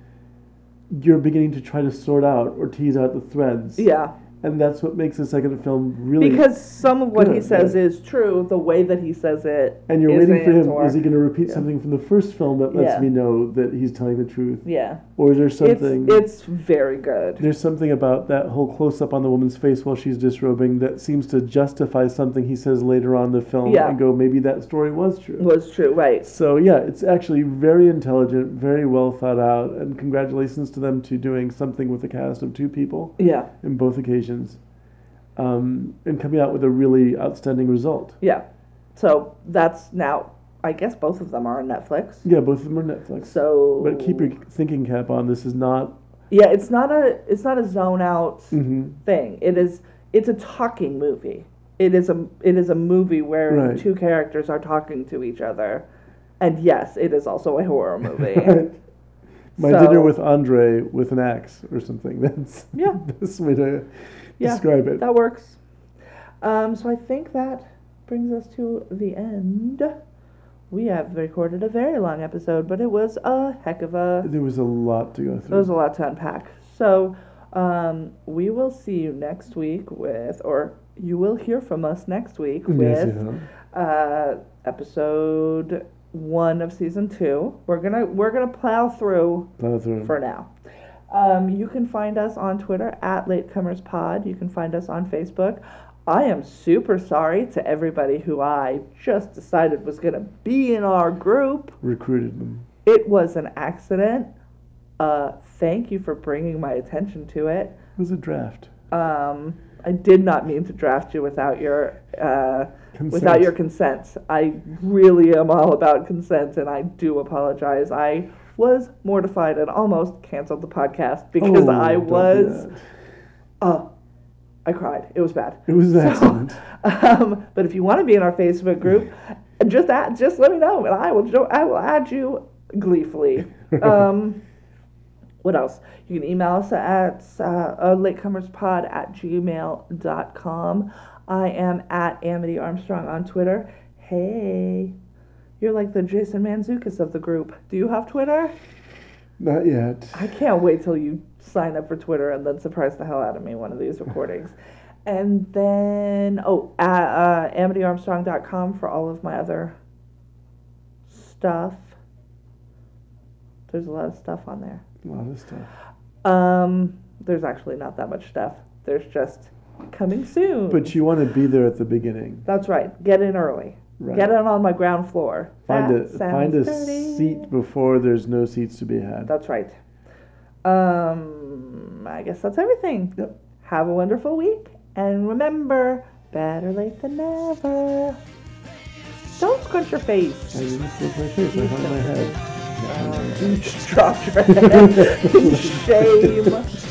you're beginning to try to sort out or tease out the threads. yeah and that's what makes the second film really. because some of what he says yeah. is true. The way that he says it, and you're waiting for him. or- Is he going to repeat yeah. something from the first film that lets Yeah. me know that he's telling the truth, yeah, or is there something? it's it's very good. There's something about that whole close up on the woman's face while she's disrobing that seems to justify something he says later on in the film Yeah. and go, maybe that story was true. Was true, right? So, yeah, it's actually very intelligent, very well thought out, and congratulations to them to doing something with a cast of two people Yeah, in both occasions um, and coming out with a really outstanding result. yeah. So that's now. I guess both of them are on Netflix. Yeah, both of them are Netflix. So, But keep your thinking cap on. This is not. yeah, it's not a it's not a zone out hmm thing. It is it's a talking movie. It is a it is a movie where Right. two characters are talking to each other, and yes, it is also a horror <laughs> movie. <laughs> My So- dinner with Andre with an axe or something. <laughs> That's Yeah. this way to Yeah, describe it. that works. Um, so I think that brings us to the end. We have recorded a very long episode, but it was a heck of a There was a lot to go through. there was a lot to unpack. So um, we will see you next week with, or you will hear from us next week with Yes, yeah. uh, episode one of season two. We're gonna we're gonna plow through Plow through. for now. Um, you can find us on Twitter at Latecomers Pod. You can find us on Facebook. I am super sorry to everybody who I just decided was gonna be in our group. Recruited them. It was an accident. Uh, thank you for bringing my attention to it. It was a draft. Um, I did not mean to draft you without your uh, Consent. without your consent. I really am all about consent, and I do apologize. I was mortified and almost canceled the podcast because Oh, I was. Uh, I cried. It was bad. It was an accident. <laughs> Um, but if you want to be in our Facebook group, just add, just let me know, and I will jo- I will add you gleefully. <laughs> Um, what else? You can email us at uh, uh, latecomerspod at gmail.com. I am at Amity Armstrong on Twitter. Hey, you're like the Jason Manzoukas of the group. Do you have Twitter? Not yet. I can't wait till you sign up for Twitter and then surprise the hell out of me one of these recordings. <laughs> And then, oh, uh, uh, amityarmstrong.com for all of my other stuff. There's a lot of stuff on there. A lot of stuff. Um, there's actually not that much stuff. There's just coming soon. But you want to be there at the beginning. That's right. Get in early. Right. Get in on my ground floor. Find That a find a dirty. seat before there's no seats to be had. That's right. Um, I guess that's everything. Yep. Have a wonderful week, and remember, better late than never. Don't scrunch your face. I didn't flip my face. I hung my head. Um, <laughs> you just dropped your head. <laughs> Shame. <laughs>